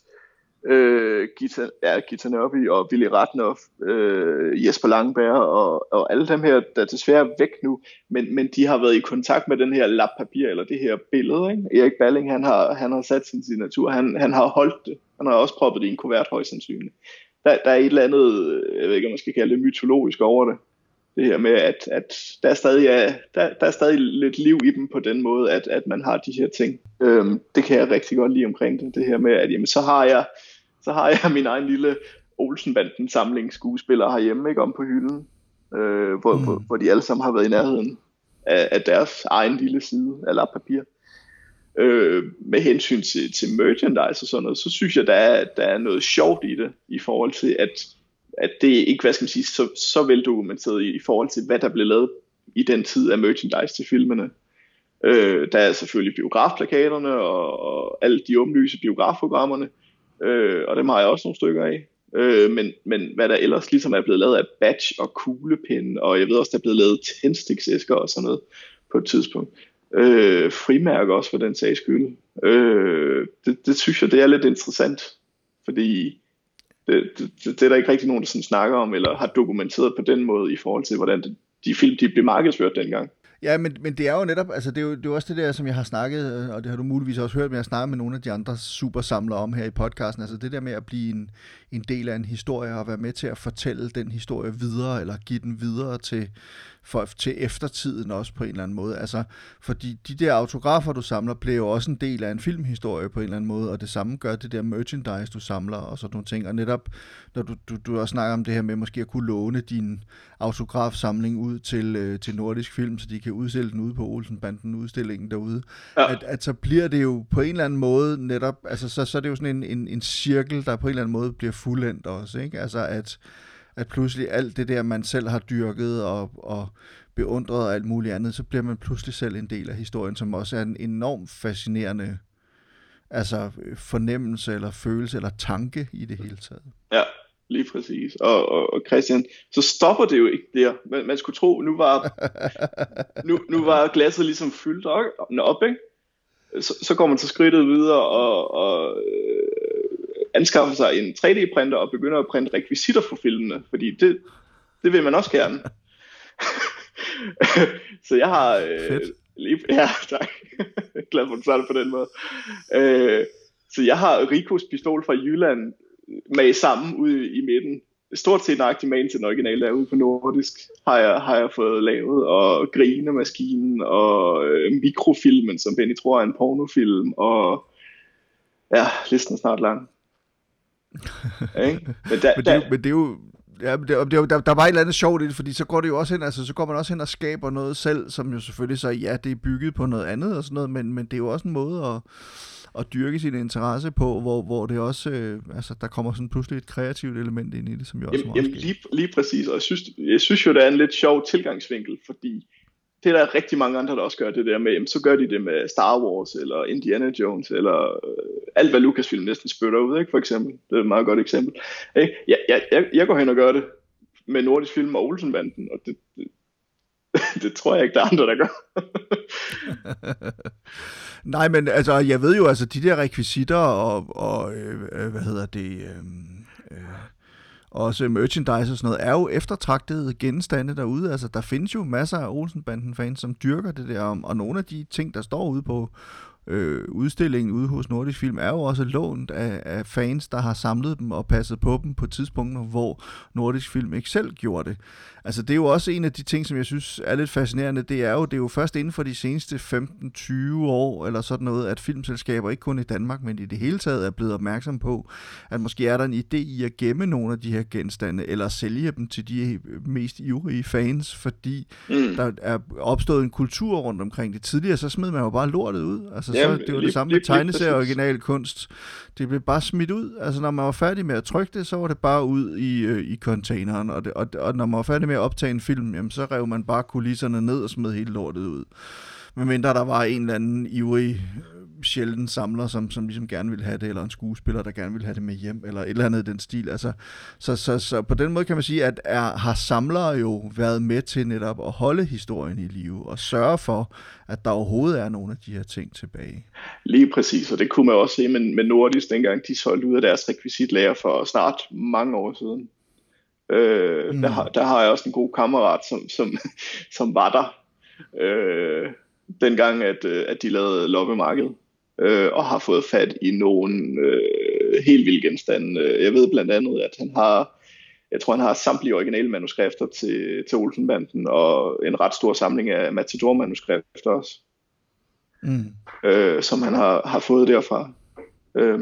øh, Gita, ja, Gita Nørby og Willy Ratnoff, øh, Jesper Langberg og, og alle dem her, der er desværre væk nu, men, men de har været i kontakt med den her lappapir, eller det her billede. Ikke? Erik Balling, han har, han har sat sin signatur, han, han har holdt det, han har også proppet det i en kuvert højst sandsynligt der, der er et eller andet, jeg ved ikke om man skal kalde det mytologisk over det. Det her med, at, at der, er stadig, er, der, der er stadig lidt liv i dem på den måde, at, at man har de her ting. Øhm, det kan jeg rigtig godt lide omkring det. Det her med, at jamen, så har jeg så har jeg min egen lille Olsenbanden samling skuespillere herhjemme, ikke om på hylden, øh, hvor, mm. hvor, hvor de alle sammen har været i nærheden af, af deres egen lille side af papir øh, med hensyn til, til merchandise og sådan noget, så synes jeg, der er, der er noget sjovt i det, i forhold til, at, at det ikke, hvad skal man sige, så, så veldokumenteret i, i forhold til, hvad der blev lavet i den tid af merchandise til filmene. Øh, der er selvfølgelig biografplakaterne og, og alle de åbenlyse biografprogrammerne, øh, og dem har jeg også nogle stykker af. Øh, men, men hvad der ellers ligesom er blevet lavet af badge og kuglepinde, og jeg ved også, der er blevet lavet tændstiksæsker og sådan noget på et tidspunkt øh, frimærker også for den sags skyld. Øh, det, det synes jeg, det er lidt interessant, fordi det, det, det er der ikke rigtig nogen, der sådan snakker om, eller har dokumenteret på den måde i forhold til, hvordan det, de film de blev markedsført dengang.
Ja, men, men det er jo netop, altså det er jo, det er jo også det der, som jeg har snakket, øh, og det har du muligvis også hørt, men jeg snakker med nogle af de andre supersamlere om her i podcasten, altså det der med at blive en, en del af en historie og være med til at fortælle den historie videre, eller give den videre til, for, til eftertiden også på en eller anden måde. Altså, fordi de der autografer, du samler, bliver jo også en del af en filmhistorie på en eller anden måde, og det samme gør det der merchandise, du samler og sådan nogle ting. Og netop, når du, du, du også snakker om det her med måske at kunne låne din autografsamling ud til, øh, til Nordisk Film, så de kan udsælge den ude på Olsenbanden udstillingen derude, ja. at, at så bliver det jo på en eller anden måde netop, altså så, så er det jo sådan en, en, en cirkel, der på en eller anden måde bliver fuldendt også, ikke? Altså at at pludselig alt det der, man selv har dyrket og, og beundret og alt muligt andet, så bliver man pludselig selv en del af historien, som også er en enormt fascinerende altså fornemmelse eller følelse eller tanke i det hele taget.
Ja, lige præcis. Og, og, og Christian, så stopper det jo ikke der. Man, man skulle tro, nu var, nu, nu var glasset ligesom fyldt op, op ikke? Så, så går man til skridtet videre og, og anskaffer sig en 3D-printer og begynder at printe rekvisitter for filmene, fordi det, det vil man også gerne. så jeg har... Øh, lige, ja, tak. Glad for, at du det på den måde. Øh, så jeg har Rikos pistol fra Jylland med sammen ude i midten. Stort set nøjagtigt med til den originale derude på nordisk, har jeg, har jeg fået lavet, og grinemaskinen, og øh, mikrofilmen, som Benny tror er en pornofilm, og ja, listen er snart lang.
ikke? Men, da, men, det, da, men det er jo Ja, det, det, der, der var et eller andet sjovt i det, fordi så går det jo også hen, altså så går man også hen og skaber noget selv, som jo selvfølgelig så, ja, det er bygget på noget andet og sådan noget, men, men det er jo også en måde at, at dyrke sin interesse på, hvor, hvor det også, øh, altså der kommer sådan pludselig et kreativt element ind i det, som jo også
jamen, jamen lige, lige præcis, og jeg synes, jeg synes jo, det er en lidt sjov tilgangsvinkel, fordi det er der rigtig mange andre, der også gør det der med, jamen, så gør de det med Star Wars, eller Indiana Jones, eller øh, alt, hvad Lucasfilm næsten spytter ud, ikke, for eksempel. Det er et meget godt eksempel. Hey, jeg, jeg, jeg, jeg går hen og gør det med Nordisk Film og Olsenbanden, og det, det, det tror jeg ikke, der er andre, der gør.
Nej, men altså, jeg ved jo, altså, de der rekvisitter og, og øh, øh hvad hedder det, øhm, øh, øh, også merchandise og sådan noget, er jo eftertragtede genstande derude. Altså, der findes jo masser af Olsenbanden-fans, som dyrker det der, om, og nogle af de ting, der står ude på øh, udstillingen ude hos Nordisk Film, er jo også lånt af, af fans, der har samlet dem og passet på dem på tidspunkter, hvor Nordisk Film ikke selv gjorde det. Altså det er jo også en af de ting, som jeg synes er lidt fascinerende, det er jo, det er jo først inden for de seneste 15-20 år, eller sådan noget, at filmselskaber, ikke kun i Danmark, men i det hele taget, er blevet opmærksom på, at måske er der en idé i at gemme nogle af de her genstande, eller sælge dem til de mest ivrige fans, fordi mm. der er opstået en kultur rundt omkring det. Tidligere, så smed man jo bare lortet ud. Altså, Jamen, så, det var lige, det samme med tegneserie original kunst. Det blev bare smidt ud. Altså, når man var færdig med at trykke det, så var det bare ud i, øh, i containeren, og, det, og, og når man var færdig med med at optage en film, jamen, så rev man bare kulisserne ned og smed hele lortet ud. Men mindre der var en eller anden ivrig øh, sjælden samler, som, som ligesom gerne ville have det, eller en skuespiller, der gerne ville have det med hjem, eller et eller andet i den stil. Altså, så, så, så på den måde kan man sige, at er, har samlere jo været med til netop at holde historien i live, og sørge for, at der overhovedet er nogle af de her ting tilbage.
Lige præcis, og det kunne man også se med, med Nordisk, dengang de solgte ud af deres rekvisitlager for snart mange år siden. Øh, mm. der, har, der har jeg også en god kammerat, som, som, som var der, øh, dengang at, øh, at de lavede loppemarked, øh, og har fået fat i nogle øh, helt vilde genstande. Jeg ved blandt andet, at han har, jeg tror han har samtlige originale manuskrifter til, til Olsenbanden, og en ret stor samling af Matador-manuskrifter også, mm. øh, som han har, har fået derfra. Øh,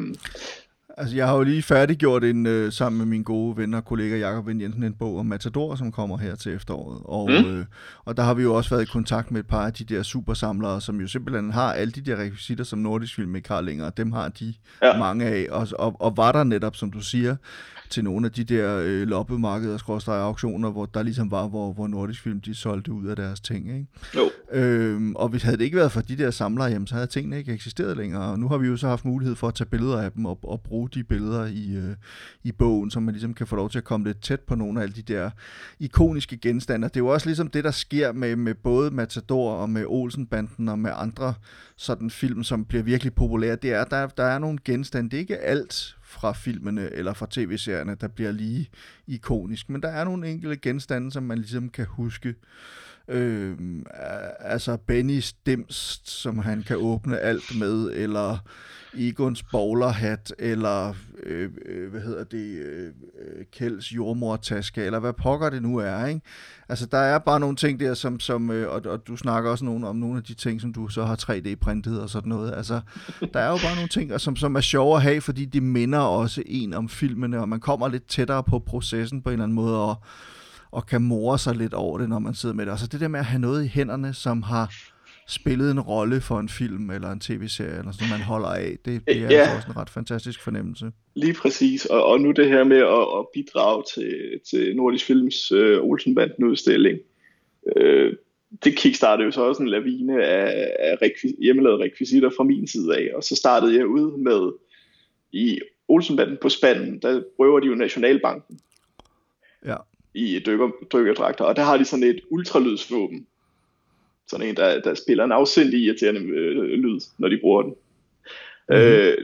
Altså, jeg har jo lige færdiggjort en, øh, sammen med min gode ven og kollega Jakob Vind Jensen en bog om Matador, som kommer her til efteråret. Og, mm. øh, og der har vi jo også været i kontakt med et par af de der supersamlere, som jo simpelthen har alle de der rekvisitter, som Nordisk Film ikke har længere. Dem har de ja. mange af. Og, og, og var der netop, som du siger, til nogle af de der øh, loppemarkeder, skråstrej auktioner, hvor der ligesom var, hvor, hvor Nordisk Film de solgte ud af deres ting. Ikke? Jo. Øhm, og hvis havde det ikke været for de der samlere, jamen, så havde tingene ikke eksisteret længere. Og nu har vi jo så haft mulighed for at tage billeder af dem og, og bruge bruge de billeder i, øh, i bogen, så man ligesom kan få lov til at komme lidt tæt på nogle af alle de der ikoniske genstande. Det er jo også ligesom det, der sker med, med både Matador og med Olsenbanden og med andre sådan film, som bliver virkelig populære. Det er, der, der er nogle genstande. Det er ikke alt fra filmene eller fra tv-serierne, der bliver lige ikonisk, men der er nogle enkelte genstande, som man ligesom kan huske. Øh, altså Bennys dims, som han kan åbne alt med, eller Egons bowlerhat, eller øh, øh, hvad hedder det, øh, øh Kjelds jordmortaske, eller hvad pokker det nu er, ikke? Altså, der er bare nogle ting der, som, som øh, og, og du snakker også nogen, om nogle af de ting, som du så har 3D-printet og sådan noget. Altså, der er jo bare nogle ting, som, som er sjove at have, fordi de minder også en om filmene, og man kommer lidt tættere på processen på en eller anden måde, og og kan more sig lidt over det, når man sidder med det. Altså det der med at have noget i hænderne, som har spillet en rolle for en film eller en tv-serie, eller sådan, man holder af, det, det er ja. altså også en ret fantastisk fornemmelse.
Lige præcis, og, og nu det her med at, at bidrage til, til Nordisk Films øh, Olsenbanden-udstilling, øh, det kickstartede jo så også en lavine af, af rekvis, hjemmelavede rekvisitter fra min side af, og så startede jeg ud med i Olsenbanden på spanden, der prøver de jo Nationalbanken.
Ja
i dykker, dykkerdragter, og der har de sådan et ultralydsvåben. Sådan en, der, der spiller en afsindelig irriterende øh, lyd, når de bruger den. Mm-hmm. Øh,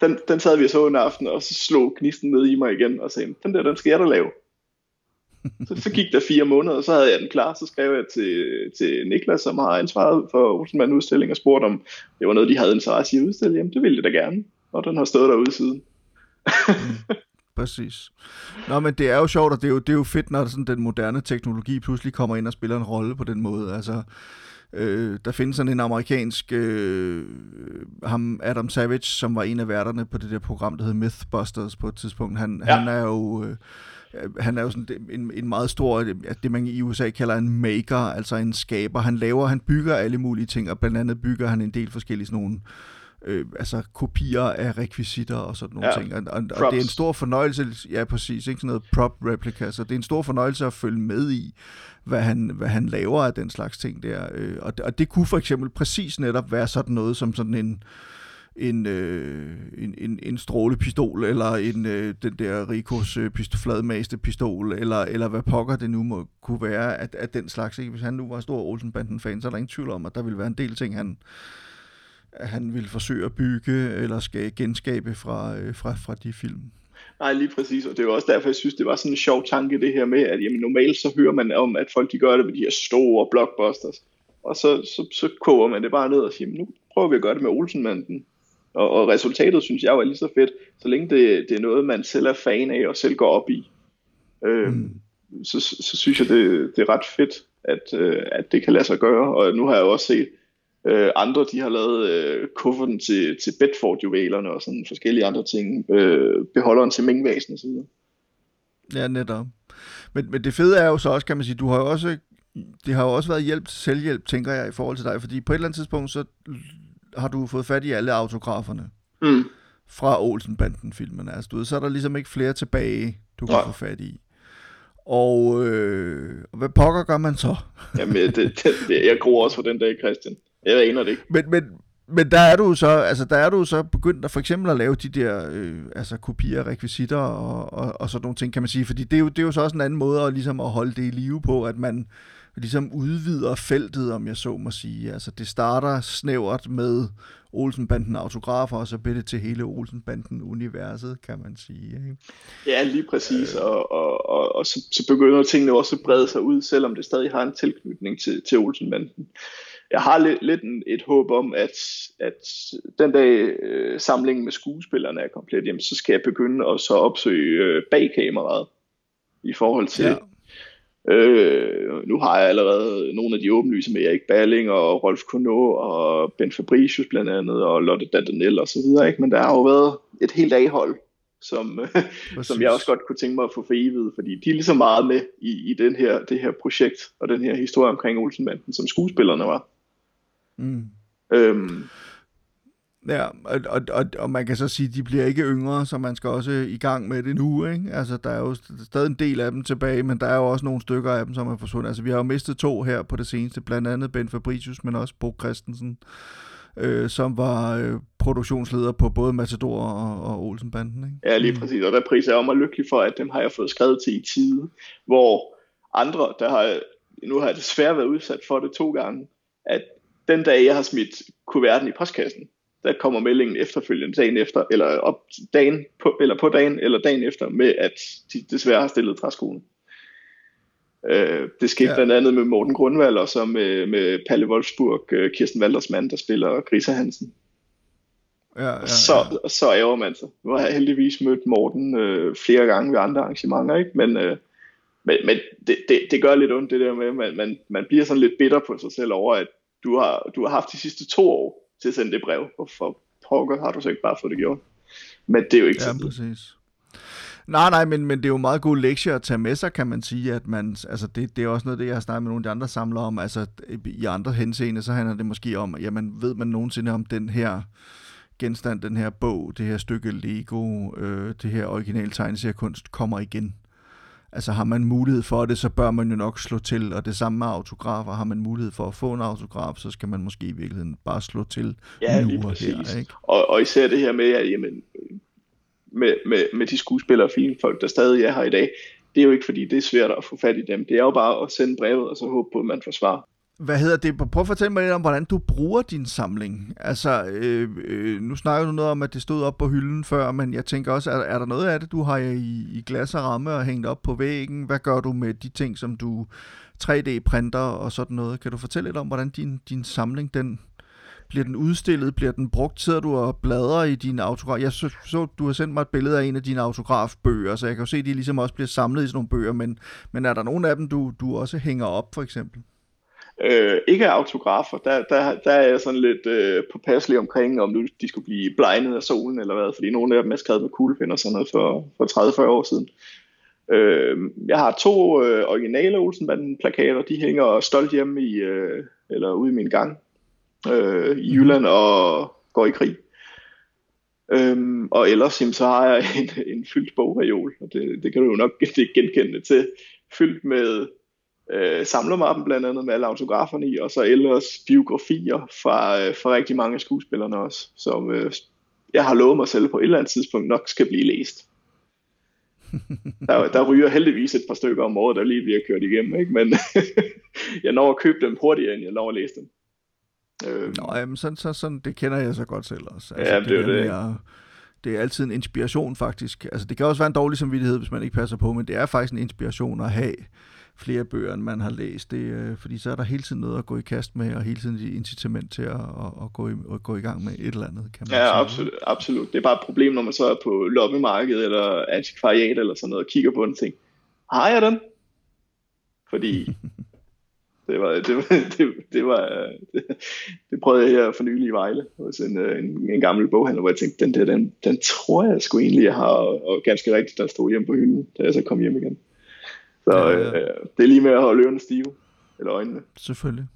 den, den sad vi så en aften, og så slog gnisten ned i mig igen, og sagde, den der, den skal jeg da lave. så, så gik der fire måneder, og så havde jeg den klar, så skrev jeg til, til Niklas, som har ansvaret for Olsenmand udstilling, og spurgte om det var noget, de havde interesse i at udstille. Jamen, det ville jeg da gerne, og den har stået derude siden.
præcis. Nå, men det er jo sjovt, og det er jo, det er jo fedt, når sådan den moderne teknologi pludselig kommer ind og spiller en rolle på den måde. Altså, øh, der findes sådan en amerikansk, øh, ham Adam Savage, som var en af værterne på det der program, der hed Mythbusters på et tidspunkt. Han, ja. han er jo... Øh, han er jo sådan en, en meget stor, det man i USA kalder en maker, altså en skaber. Han laver, han bygger alle mulige ting, og blandt andet bygger han en del forskellige sådan nogle øh, altså kopier af rekvisitter og sådan nogle ja, ting. Og, og, og det er en stor fornøjelse, ja præcis, ikke sådan noget prop replica, så det er en stor fornøjelse at følge med i, hvad han, hvad han laver af den slags ting der. Øh, og, og det kunne for eksempel præcis netop være sådan noget som sådan en en, øh, en, en, en strålepistol, eller en, øh, den der Rikos øh, pistol, fladmaste pistol, eller, eller hvad pokker det nu må kunne være, at, at den slags. Ikke? Hvis han nu var stor Olsenbanden-fan, så er der ingen tvivl om, at der ville være en del ting, han, han vil forsøge at bygge eller skal genskabe fra, øh, fra, fra de film.
Nej, lige præcis, og det er jo også derfor, jeg synes, det var sådan en sjov tanke, det her med, at jamen, normalt så hører man om, at folk de gør det med de her store blockbusters, og så, så, så koger man det bare ned og siger, nu prøver vi at gøre det med Olsenmanden. Og, og resultatet synes jeg er lige så fedt, så længe det, det er noget, man selv er fan af og selv går op i. Øhm, mm. så, så synes jeg, det, det er ret fedt, at, øh, at det kan lade sig gøre, og nu har jeg jo også set Øh, andre de har lavet øh, kufferten til, til Bedford-juvelerne og sådan forskellige andre ting. Øh, beholderen til Mingvasen osv.
Ja, netop. Men, men det fede er jo så også, kan man sige, du har jo også, det har jo også været hjælp til selvhjælp, tænker jeg, i forhold til dig, fordi på et eller andet tidspunkt, så har du fået fat i alle autograferne mm. fra Olsenbanden-filmene. Altså, du ved, så er der ligesom ikke flere tilbage, du kan ja. få fat i. Og øh, hvad pokker gør man så?
Jamen, det, det, det, jeg gror også for den dag, Christian. Jeg aner det ikke.
Men, men, men der er du så, altså der er du så begyndt at for eksempel at lave de der øh, altså kopier, rekvisitter og, og, og sådan nogle ting, kan man sige. Fordi det er, jo, det er jo så også en anden måde at, ligesom at holde det i live på, at man ligesom udvider feltet, om jeg så må sige. Altså det starter snævert med Olsenbanden autografer, og så bliver det til hele Olsenbanden-universet, kan man sige. Ikke?
Ja, lige præcis, og, og, og, og så, så begynder tingene også at brede sig ud, selvom det stadig har en tilknytning til, til Olsenbanden jeg har lidt, lidt et håb om, at, at den dag øh, samlingen med skuespillerne er komplet, jamen, så skal jeg begynde at så opsøge øh, bag kameraet i forhold til... Ja. Øh, nu har jeg allerede nogle af de åbenlyse med Erik Balling og Rolf Kuno og Ben Fabricius blandt andet og Lotte Dandanel og så videre, ikke? men der har jo været et helt A-hold, som, som jeg også godt kunne tænke mig at få for evigt, fordi de er lige så meget med i, i den her, det her projekt og den her historie omkring Olsenbanden, som skuespillerne var. Mm. Øhm,
Ja, og, og, og, og man kan så sige, at de bliver ikke yngre, så man skal også i gang med det nu, ikke? Altså, der er jo stadig en del af dem tilbage, men der er jo også nogle stykker af dem, som er forsvundet. Altså, vi har jo mistet to her på det seneste, blandt andet Ben Fabricius, men også Bo Christensen. øh, som var øh, produktionsleder på både Matador og, og Olsenbanden. Ikke?
Ja, lige præcis, og der priser jeg mig lykkelig for, at dem har jeg fået skrevet til i tide, hvor andre, der har, nu har jeg desværre været udsat for det to gange, at den dag, jeg har smidt kuverten i postkassen, der kommer meldingen efterfølgende dagen efter, eller op dagen på, eller på dagen, eller dagen efter, med at de desværre har stillet træskolen. Øh, det skete ja. blandt andet med Morten Grundvald, og så med, med Palle Wolfsburg, øh, Kirsten Waldersmann, der spiller Grisa Hansen. Ja, ja, ja. Så, så ærger man sig. Nu har jeg heldigvis mødt Morten øh, flere gange ved andre arrangementer, ikke? men, øh, men, men det, det, det gør lidt ondt det der med, at man, man, man bliver sådan lidt bitter på sig selv over, at du har, du har haft de sidste to år til at sende det brev. Hvorfor pokker har du så ikke bare fået det gjort? Men det er jo ikke ja, præcis.
Nej, nej, men, men det er jo meget god lektie at tage med sig, kan man sige, at man, altså det, det er også noget det, jeg har snakket med nogle af de andre samlere om, altså i andre henseende, så handler det måske om, jamen ved man nogensinde om den her genstand, den her bog, det her stykke Lego, øh, det her original tegneseriekunst kommer igen. Altså har man mulighed for det, så bør man jo nok slå til, og det samme med autografer. Har man mulighed for at få en autograf, så skal man måske i virkeligheden bare slå til
ja, lige præcis. Her, ikke? Og, og især det her med, at jamen, med, med, med de skuespillere og filmfolk, der stadig er her i dag, det er jo ikke fordi, det er svært at få fat i dem. Det er jo bare at sende brevet, og så håbe på, at man får svar.
Hvad hedder det? Prøv at fortælle mig lidt om, hvordan du bruger din samling. Altså, øh, øh, nu snakker du noget om, at det stod op på hylden før, men jeg tænker også, er, er der noget af det, du har i, i glas og ramme og hængt op på væggen? Hvad gør du med de ting, som du 3D-printer og sådan noget? Kan du fortælle lidt om, hvordan din, din samling, den, bliver den udstillet? Bliver den brugt? Sidder du og bladrer i din autograf? Jeg så, så, du har sendt mig et billede af en af dine autografbøger, så jeg kan jo se, at de ligesom også bliver samlet i sådan nogle bøger, men, men er der nogen af dem, du, du også hænger op, for eksempel?
Øh, ikke af autografer, der, der, der er jeg sådan lidt øh, påpasselig omkring, om nu de skulle blive blegnet af solen eller hvad, fordi nogle af dem er skrevet med kuglepind og sådan noget for, for 30-40 år siden. Øh, jeg har to øh, originale Olsenbanden plakater, de hænger stolt hjemme i, øh, eller ude i min gang øh, i Jylland og går i krig. Øhm, og ellers jamen, så har jeg en, en fyldt bogreol, og det, det kan du jo nok det genkende til, fyldt med øh, samlermappen blandt andet med alle autograferne i, og så ellers biografier fra, øh, fra rigtig mange af skuespillerne også, som øh, jeg har lovet mig selv på et eller andet tidspunkt nok skal blive læst. Der, der ryger heldigvis et par stykker om året, der lige bliver kørt igennem, ikke? men jeg når at købe dem hurtigere, end jeg når at læse dem.
Øh, Nå, jamen, sådan, sådan, sådan, det kender jeg så godt selv også. Altså, ja, det, det, det. Med det er altid en inspiration faktisk. Altså, det kan også være en dårlig samvittighed, hvis man ikke passer på, men det er faktisk en inspiration at have flere bøger, end man har læst. Det, øh, fordi så er der hele tiden noget at gå i kast med, og hele tiden et incitament til at, at, at, gå, i, at gå i gang med et eller andet, kan man
Ja, sige. absolut, absolut. Det er bare et problem, når man så er på loppemarkedet eller antikvariat eller sådan noget, og kigger på en ting. Har jeg den? Fordi det var, det, var, det, det, var, det, det prøvede jeg her for nylig i Vejle hos en, en, en gammel boghandler, hvor jeg tænkte, den der, den, den tror jeg sgu egentlig, jeg har, og ganske rigtigt, der stod hjemme på hylden, da jeg så kom hjem igen. Så ja, ja. Øh, det er lige med at holde ørerne stive, eller øjnene.
Selvfølgelig.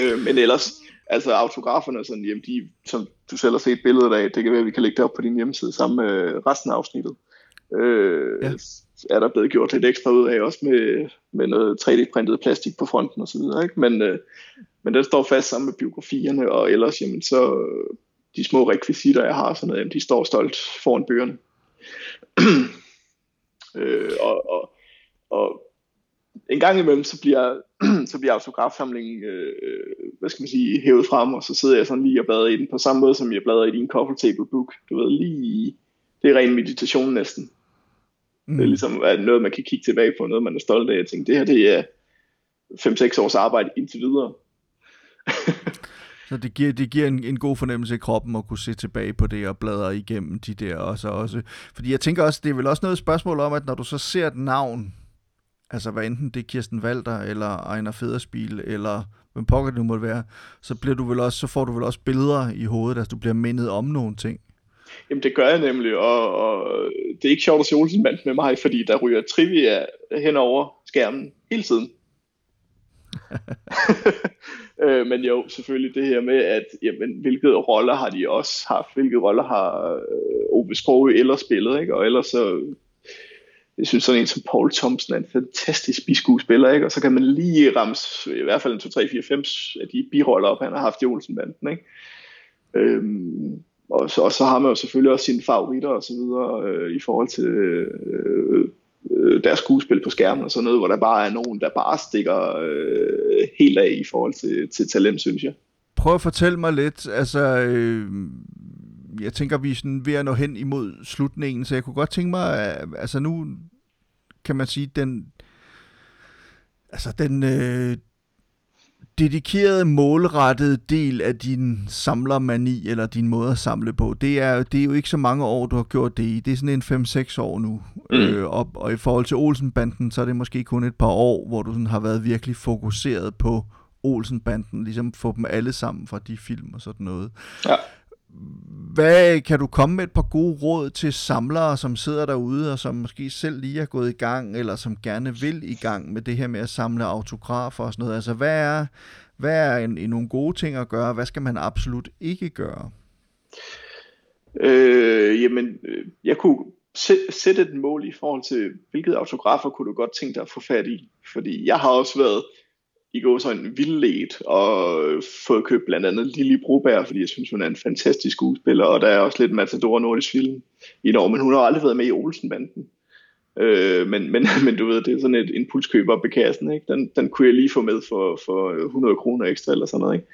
Øh, men ellers, altså autograferne, sådan, jamen, de, som du selv har set billedet af, det kan være, at vi kan lægge det op på din hjemmeside sammen med resten af afsnittet. Øh, ja. Er der blevet gjort lidt ekstra ud af, også med, med noget 3D-printet plastik på fronten og så videre, ikke? Men, øh, men den står fast sammen med biografierne, og ellers, jamen, så de små rekvisitter, jeg har, sådan noget, jamen, de står stolt foran bøgerne. øh, og, og og en gang imellem, så bliver, så bliver autografsamlingen, øh, hvad skal man sige, hævet frem, og så sidder jeg sådan lige og bladrer i den, på samme måde som jeg bladrer i din coffee table book. Du ved, lige, det er ren meditation næsten. Mm. Det er ligesom at noget, man kan kigge tilbage på, noget man er stolt af. Jeg tænker, det her, det er 5-6 års arbejde indtil videre.
Så det giver, det giver en, en god fornemmelse i kroppen at kunne se tilbage på det og bladre igennem de der også. også. Fordi jeg tænker også, det er vel også noget spørgsmål om, at når du så ser et navn, altså hvad enten det er Kirsten Walter, eller Ejner Federspil, eller hvem pokker det nu måtte være, så, bliver du vel også, så får du vel også billeder i hovedet, altså du bliver mindet om nogle ting.
Jamen det gør jeg nemlig, og, og det er ikke sjovt at se Olsenband med mig, fordi der ryger trivia hen over skærmen hele tiden. øh, men jo, selvfølgelig det her med, at jamen, hvilke roller har de også haft, hvilke roller har øh, Ove Sprogø ellers spillet, ikke? og ellers så jeg synes sådan en som Paul Thompson er en fantastisk biskuespiller, ikke? og så kan man lige ramse i hvert fald en 2, 3, 4, 5 af de biroller op, han har haft i Olsenbanden. Ikke? Øhm, og, så, og så har man jo selvfølgelig også sine favoritter og så videre øh, i forhold til øh, øh, deres skuespil på skærmen og sådan noget, hvor der bare er nogen, der bare stikker øh, helt af i forhold til, til talent, synes jeg.
Prøv at fortælle mig lidt, altså... Øh jeg tænker, vi er sådan ved at nå hen imod slutningen, så jeg kunne godt tænke mig, altså nu kan man sige, den, altså den øh, dedikerede, målrettede del af din samlermani, eller din måde at samle på, det er, det er jo ikke så mange år, du har gjort det i. Det er sådan en 5-6 år nu. Mm. Øh, og, og i forhold til Olsenbanden, så er det måske kun et par år, hvor du sådan har været virkelig fokuseret på Olsenbanden, ligesom få dem alle sammen fra de film og sådan noget. Ja. Hvad kan du komme med et par gode råd til samlere, som sidder derude, og som måske selv lige er gået i gang, eller som gerne vil i gang med det her med at samle autografer og sådan noget? Altså, hvad er, hvad er en, en nogle gode ting at gøre? Hvad skal man absolut ikke gøre?
Øh, jamen, øh, jeg kunne sætte et mål i forhold til, hvilket autografer kunne du godt tænke dig at få fat i? Fordi jeg har også været i går sådan vildledt og fået købt blandt andet Lili Broberg, fordi jeg synes, hun er en fantastisk skuespiller, og der er også lidt Matador Nordisk Film i år, men hun har aldrig været med i Olsenbanden. Øh, men, men, men du ved, det er sådan et impulskøb op i kassen, ikke? Den, den kunne jeg lige få med for, for 100 kroner ekstra eller sådan noget, ikke?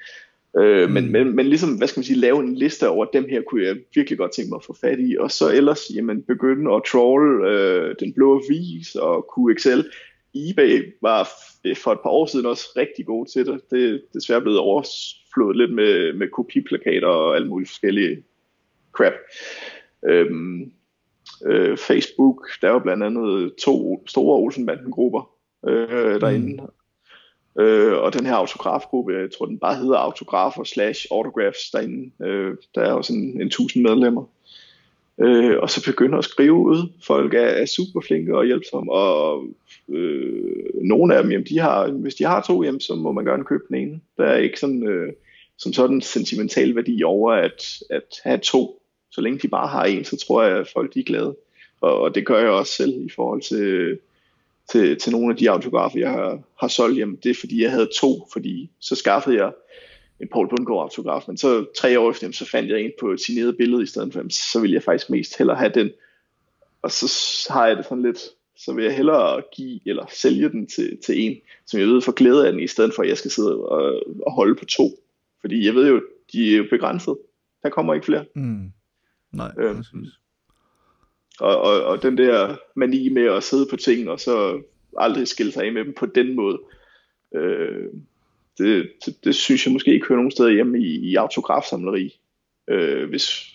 Øh, mm. men, men, men ligesom, hvad skal man sige, lave en liste over dem her, kunne jeg virkelig godt tænke mig at få fat i, og så ellers, jamen, begynde at troll øh, den blå vis og QXL, eBay var for et par år siden også rigtig god til det. Det er desværre blevet overflået lidt med, med kopiplakater og alle mulige forskellige crap. Øhm, øh, Facebook, der var blandt andet to store Olsenbanden-grupper øh, derinde. Mm. Øh, og den her autografgruppe, jeg tror den bare hedder autografer slash autographs derinde. Øh, der er jo sådan en tusind medlemmer øh, og så begynder at skrive ud. Folk er, er super flinke og hjælpsomme, og øh, nogle af dem, jamen, de har, hvis de har to hjem, så må man gerne købe den ene. Der er ikke sådan, øh, som sådan sentimental værdi over at, at have to. Så længe de bare har en, så tror jeg, at folk de er glade. Og, og det gør jeg også selv i forhold til, til, til nogle af de autografer, jeg har, har solgt. Jamen, det er fordi, jeg havde to, fordi så skaffede jeg en Paul Bundgaard autograf, men så tre år efter, så fandt jeg en på et signeret billede i stedet for, så vil jeg faktisk mest hellere have den. Og så har jeg det sådan lidt, så vil jeg hellere give eller sælge den til, til en, som jeg ved får glæde af den, i stedet for at jeg skal sidde og, og holde på to. Fordi jeg ved jo, de er jo begrænset. Der kommer ikke flere.
Mm. Nej, øhm,
og, og, og den der mani med at sidde på ting, og så aldrig skille sig af med dem på den måde, øh, det, det, det synes jeg måske ikke hører nogen steder hjemme i, i autografsamleri. Øh, hvis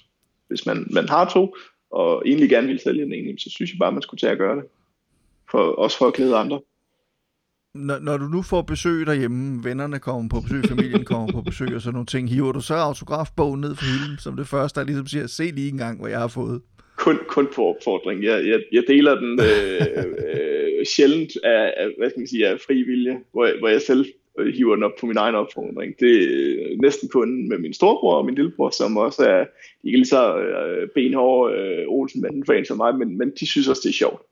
hvis man, man har to, og egentlig gerne vil sælge den ene, så synes jeg bare, man skulle tage at gøre det. For, også for at glæde andre.
Når, når du nu får besøg derhjemme, vennerne kommer på besøg, familien kommer på besøg og sådan nogle ting, hiver du så autografbogen ned fra hylden, som det første, der ligesom siger, se lige en gang, hvad jeg har fået?
Kun, kun på opfordring. Jeg, jeg, jeg deler den øh, øh, sjældent af, af, hvad skal man sige, af fri vilje, hvor, hvor jeg selv hiver den op på min egen opfordring. Det er næsten kun med min storebror og min lillebror, som også er ikke lige så øh, benhårde øh, Olsen fan som mig, men, men de synes også, det er sjovt.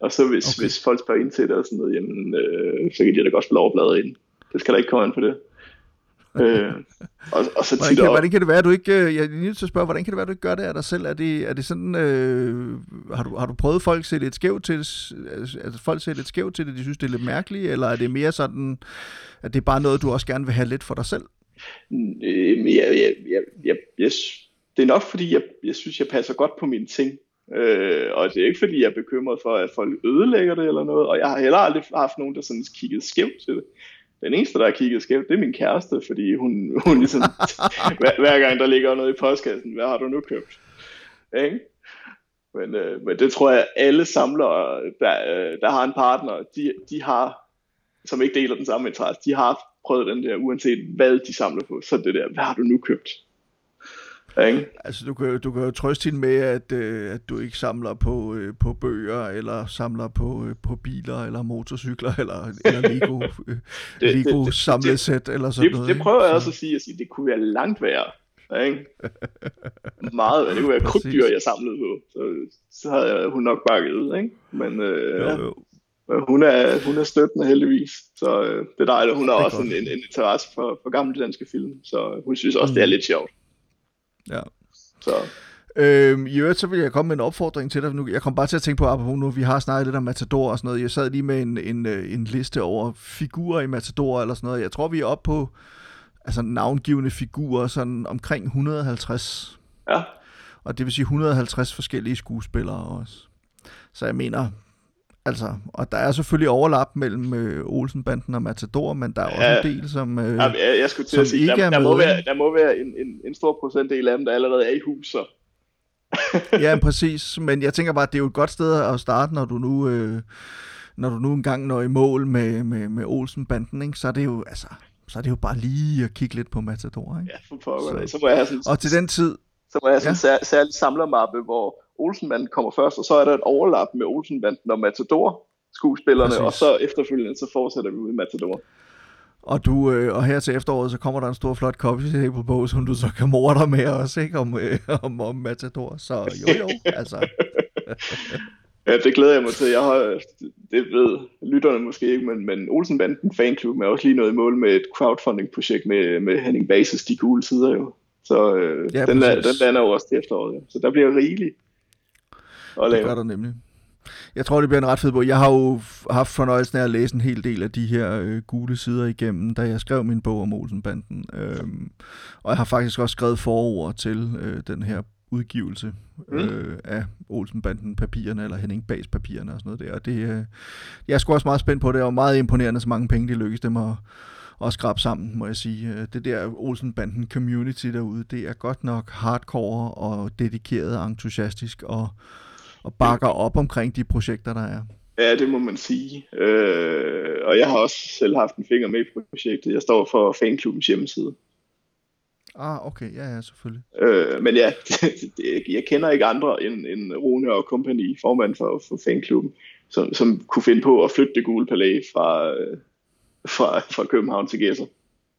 Og så hvis, okay. hvis folk spørger ind til det og sådan noget, jamen, øh, så kan de da godt at bladre ind. Det skal der ikke komme ind på det.
Øh, og, og så hvordan, kan, hvordan kan det være, at du ikke, øh, jeg er nødt til at spørge, hvordan kan det være, at du ikke gør det af dig selv? Er det, er det sådan, øh, har, du, har du prøvet folk se lidt skævt til det, altså folk ser lidt skævt til det, de synes det er lidt mærkeligt, eller er det mere sådan, at det er bare noget, du også gerne vil have lidt for dig selv?
Øh, ja, ja, ja, ja, yes. Det er nok, fordi jeg, jeg synes, jeg passer godt på mine ting. Øh, og det er ikke, fordi jeg er bekymret for, at folk ødelægger det eller noget, og jeg har heller aldrig haft nogen, der sådan kigget skævt til det den eneste, der har kigget skævt, det er min kæreste, fordi hun, hun ligesom, hver, hver gang der ligger noget i postkassen, hvad har du nu købt? Ikke? Men, øh, men det tror jeg, alle samlere, der, øh, der har en partner, de, de har, som ikke deler den samme interesse, de har prøvet den der, uanset hvad de samler på, så det der, hvad har du nu købt?
Ikke? Altså, du kan, du kan jo trøste hende med, at, øh, at du ikke samler på, øh, på bøger, eller samler på, øh, på biler, eller motorcykler, eller, eller Lego, øh, det, Lego det, samlesæt, eller sådan
det, noget. Det prøver jeg også at sige, at sige, det kunne være langt værre. Ikke? Meget, det kunne være krybdyr, jeg samlede på. Så, så havde jeg, hun nok bakket ud, ikke? Men øh, jo, jo. hun er, hun er støttende heldigvis, så øh, det er dejligt. Hun har også en, en, en interesse for, for gamle danske film, så hun synes også, mm. det er lidt sjovt.
Ja.
Så
Øhm, I øvrigt, så vil jeg komme med en opfordring til dig nu. Jeg kom bare til at tænke på, apropos nu, vi har snakket lidt om Matador og sådan noget. Jeg sad lige med en, en, øh, en liste over figurer i Matador eller sådan noget. Jeg tror, vi er oppe på altså, navngivende figurer sådan omkring 150.
ja,
Og det vil sige 150 forskellige skuespillere også. Så jeg mener, altså, og der er selvfølgelig overlap mellem øh, Olsenbanden og Matador, men der er også
Ja.
en del, som... Øh,
Jamen, jeg, skulle til
som
at sige,
ikke
der,
er
der, må
med,
være, der må være en, en, en stor procentdel af dem, der allerede er i hus, så.
ja, præcis. Men jeg tænker bare, at det er jo et godt sted at starte, når du nu, øh, når du nu engang når i mål med, med, med Olsen-banden, ikke? så er det jo, altså, så er det jo bare lige at kigge lidt på Matador, ikke?
Ja, for pokker.
Så-
Så, må jeg have sådan,
Og til den tid,
så må jeg have sådan en sær, særlig samlermappe, hvor Olsenbanden kommer først, og så er der et overlap med Olsenbanden og Matador skuespillerne,
Præcis.
og så efterfølgende, så fortsætter vi ud i Matador.
og, du, øh, og her til efteråret, så kommer der en stor flot coffee table på, som du så kan morde dig med også, ikke? Om, øh, om, om Matador. Så jo jo, altså.
Ja, det glæder jeg mig til. Jeg har, det ved lytterne måske ikke, men, men Olsenbanden fanklub er også lige noget i mål med et crowdfunding-projekt med, med Henning Bases De Gule Sider jo. Så øh,
Ja,
den,
præcis.
den lander jo også til efteråret. Ja. Så der bliver rigeligt at
Det gør der nemlig. Jeg tror, det bliver en ret fed bog. Jeg har jo haft fornøjelsen af at læse en hel del af de her øh, gule sider igennem, da jeg skrev min bog om Olsenbanden. Øhm, og jeg har faktisk også skrevet forord til øh, den her udgivelse
Mm.
øh, af Olsenbanden papirerne, eller Henning Bags papirerne og sådan noget der. Og det, øh, jeg er sgu også meget spændt på det, og meget imponerende, så mange penge de lykkes dem at, at skrabe sammen, må jeg sige. Øh, Det der Olsenbanden community derude, det er godt nok hardcore og dedikeret og entusiastisk og og bakker op omkring de projekter, der er.
Ja, det må man sige. Øh, og jeg har også selv haft en finger med i projektet. Jeg står for fanklubbens hjemmeside.
Ah, okay, ja, ja, selvfølgelig.
Øh, men ja, det, jeg kender ikke andre end, end Rune og Company, formand for, for fanklubben, som, som kunne finde på at flytte det gule palæ fra, øh, fra, fra København til Gæsser.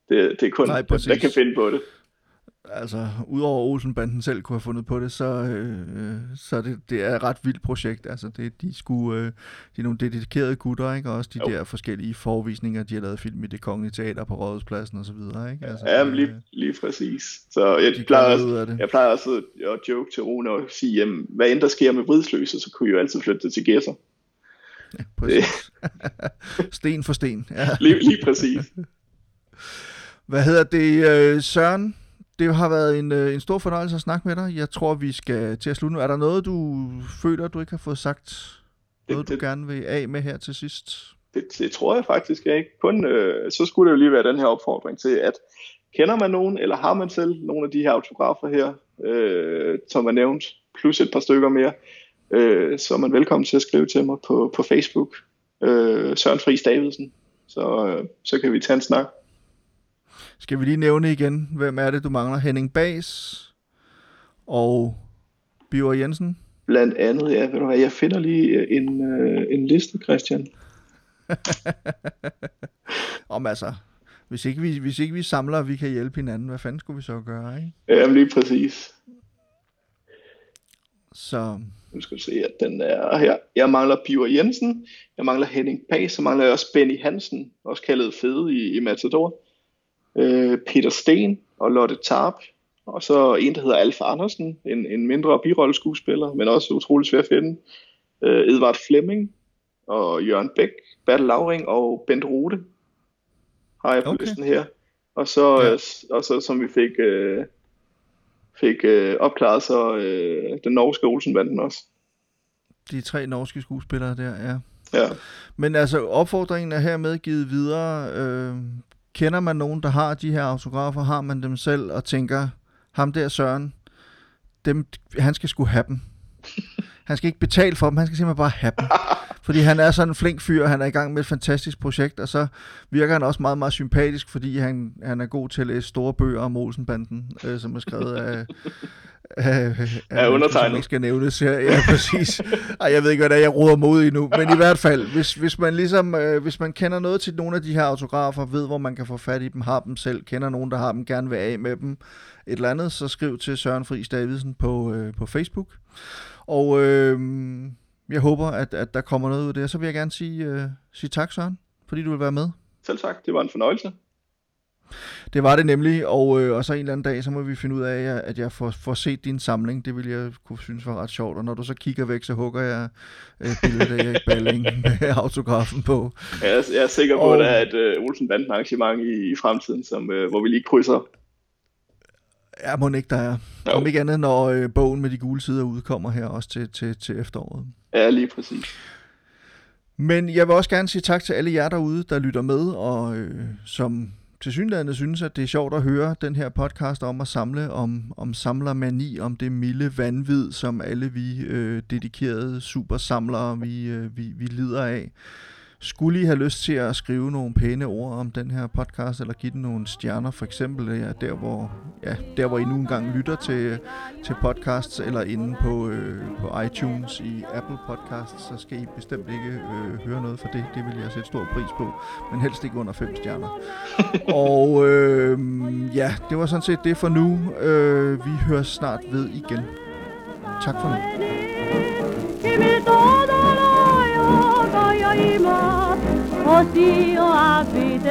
Det, det er kun
Nej,
Nej,
præcis.
der kan finde på det.
Altså, udover Olsenbanden selv kunne have fundet på det, så, øh, så det, det er et ret vildt projekt. Altså, det, de, skulle, øh, de er nogle dedikerede gutter, ikke? Og også de
Jo.
der forskellige forvisninger, de har lavet film i det kongelige teater på Rådhuspladsen og så videre, ikke? Altså,
Ja, men lige,
øh,
lige præcis. Så jeg
de
plejer, også, jeg plejer også at, at joke til Rune og sige, jamen, hvad end der sker med Vridsløse, så kunne I jo altid flytte det til Gæsser.
Ja, præcis. sten for sten, ja.
Lige, lige præcis.
Hvad hedder det, øh, Søren? Det har været en, øh, en stor fornøjelse at snakke med dig. Jeg tror, vi skal til at slutte nu. Er der noget, du føler, du ikke har fået sagt? Noget, du
det-
gerne vil af med her til sidst?
Det, det tror jeg faktisk ikke. Kun, øh, så skulle det jo lige være den her opfordring til, at kender man nogen, eller har man selv nogle af de her autografer her, øh, som er nævnt, plus et par stykker mere, øh, så er man velkommen til at skrive til mig på, på Facebook, øh, Søren Friis Davidsen. Så, øh, så kan vi tage en snak.
Skal vi lige nævne igen, hvem er det, du mangler? Henning Bas og Biver Jensen?
Blandt andet, ja, ved du hvad, jeg finder lige øh, en, øh, en liste, Christian.
Om altså, hvis ikke, vi, hvis ikke vi samler, og vi kan hjælpe hinanden, hvad fanden skulle vi så gøre, ikke?
Jamen lige præcis.
Så
Nu skal vi se, at den er her. Jeg mangler Piver Jensen, jeg mangler Henning Pag, så mangler jeg også Benny Hansen, også kaldet Fede i, i Matador. Øh, Peter Sten og Lotte Tarp. Og så en, der hedder Alf Andersen, en, en mindre birolleskuespiller, men også utrolig svær at finde. Øh, Edvard Flemming og Jørgen Bæk, Bertel Lauring og Bent Rode har jeg på
Okay.
listen her. Og så,
Ja.
ja. og så som vi fik, øh, fik øh, opklaret, så øh, den norske Olsenbanden også.
de tre norske skuespillere der, ja.
Ja.
Men altså, opfordringen er hermed givet videre. Øh, kender man nogen, der har de her autografer? Har man dem selv og tænker, ham der Søren, dem, han skal sgu have dem. Han skal ikke betale for dem, han skal simpelthen bare have dem. Fordi han er sådan en flink fyr, han er i gang med et fantastisk projekt, og så virker han også meget, meget sympatisk, fordi han, han er god til at læse store bøger om Olsenbanden, øh, som er skrevet af... af,
Af undertegnet.
Ikke skal nævnes her. Ja, præcis. Ej, jeg ved ikke, hvad det er, jeg roder mig ud i nu. Men i hvert fald, hvis, hvis man ligesom, øh, hvis man kender noget til nogle af de her autografer, ved, hvor man kan få fat i dem, har dem selv, kender nogen, der har dem, gerne vil af med dem, et eller andet, så skriv til Søren Friis Davidsen på, øh, på Facebook. Og øh, jeg håber, at, at der kommer noget ud af det. Og så vil jeg gerne sige, øh, sige tak, Søren, fordi du vil være med.
Selv tak, det var en fornøjelse.
Det var det nemlig, og, øh, og så en eller anden dag, så må vi finde ud af, at jeg får, får set din samling. Det vil jeg kunne synes var ret sjovt, og når du så kigger væk, så hugger jeg øh, billedet af Erik Balling med autografen på.
Jeg er, jeg er sikker på, og, at der er et øh, Olsen Banden arrangement i, i fremtiden, som, øh, hvor vi lige krydser.
Ja, må ikke der er. Jo. Om ikke andet, når øh, bogen med de gule sider udkommer her også til, til, til efteråret.
Ja, lige præcis.
Men jeg vil også gerne sige tak til alle jer derude, der lytter med, og øh, som til synligheden synes, at det er sjovt at høre den her podcast om at samle om, om samlermani, om det milde vanvid, som alle vi øh, dedikerede supersamlere, vi, øh, vi, vi lider af. Skulle I have lyst til at skrive nogle pæne ord om den her podcast, eller give den nogle stjerner, for eksempel ja, der, hvor, ja, der, hvor I nu engang lytter til, til podcasts, eller inde på, øh, på iTunes i Apple Podcasts, så skal I bestemt ikke øh, høre noget for det. Det vil jeg sætte stor pris på, men helst ikke under fem stjerner. og øh, ja, det var sådan set det for nu. Øh, vi hører snart ved igen. Tak for nu. 今星を浴びて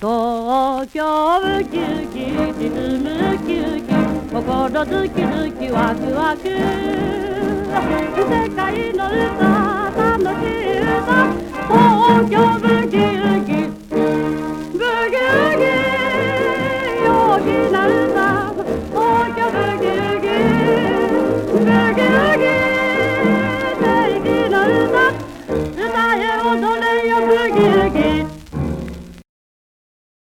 東京ウキウキ沈むウキウキ心ズキズキワクワク世界の歌楽しい歌東京ウキウキブギウギ陽気な歌東京ブギウギブギウギ素敵な歌 Boogie forget.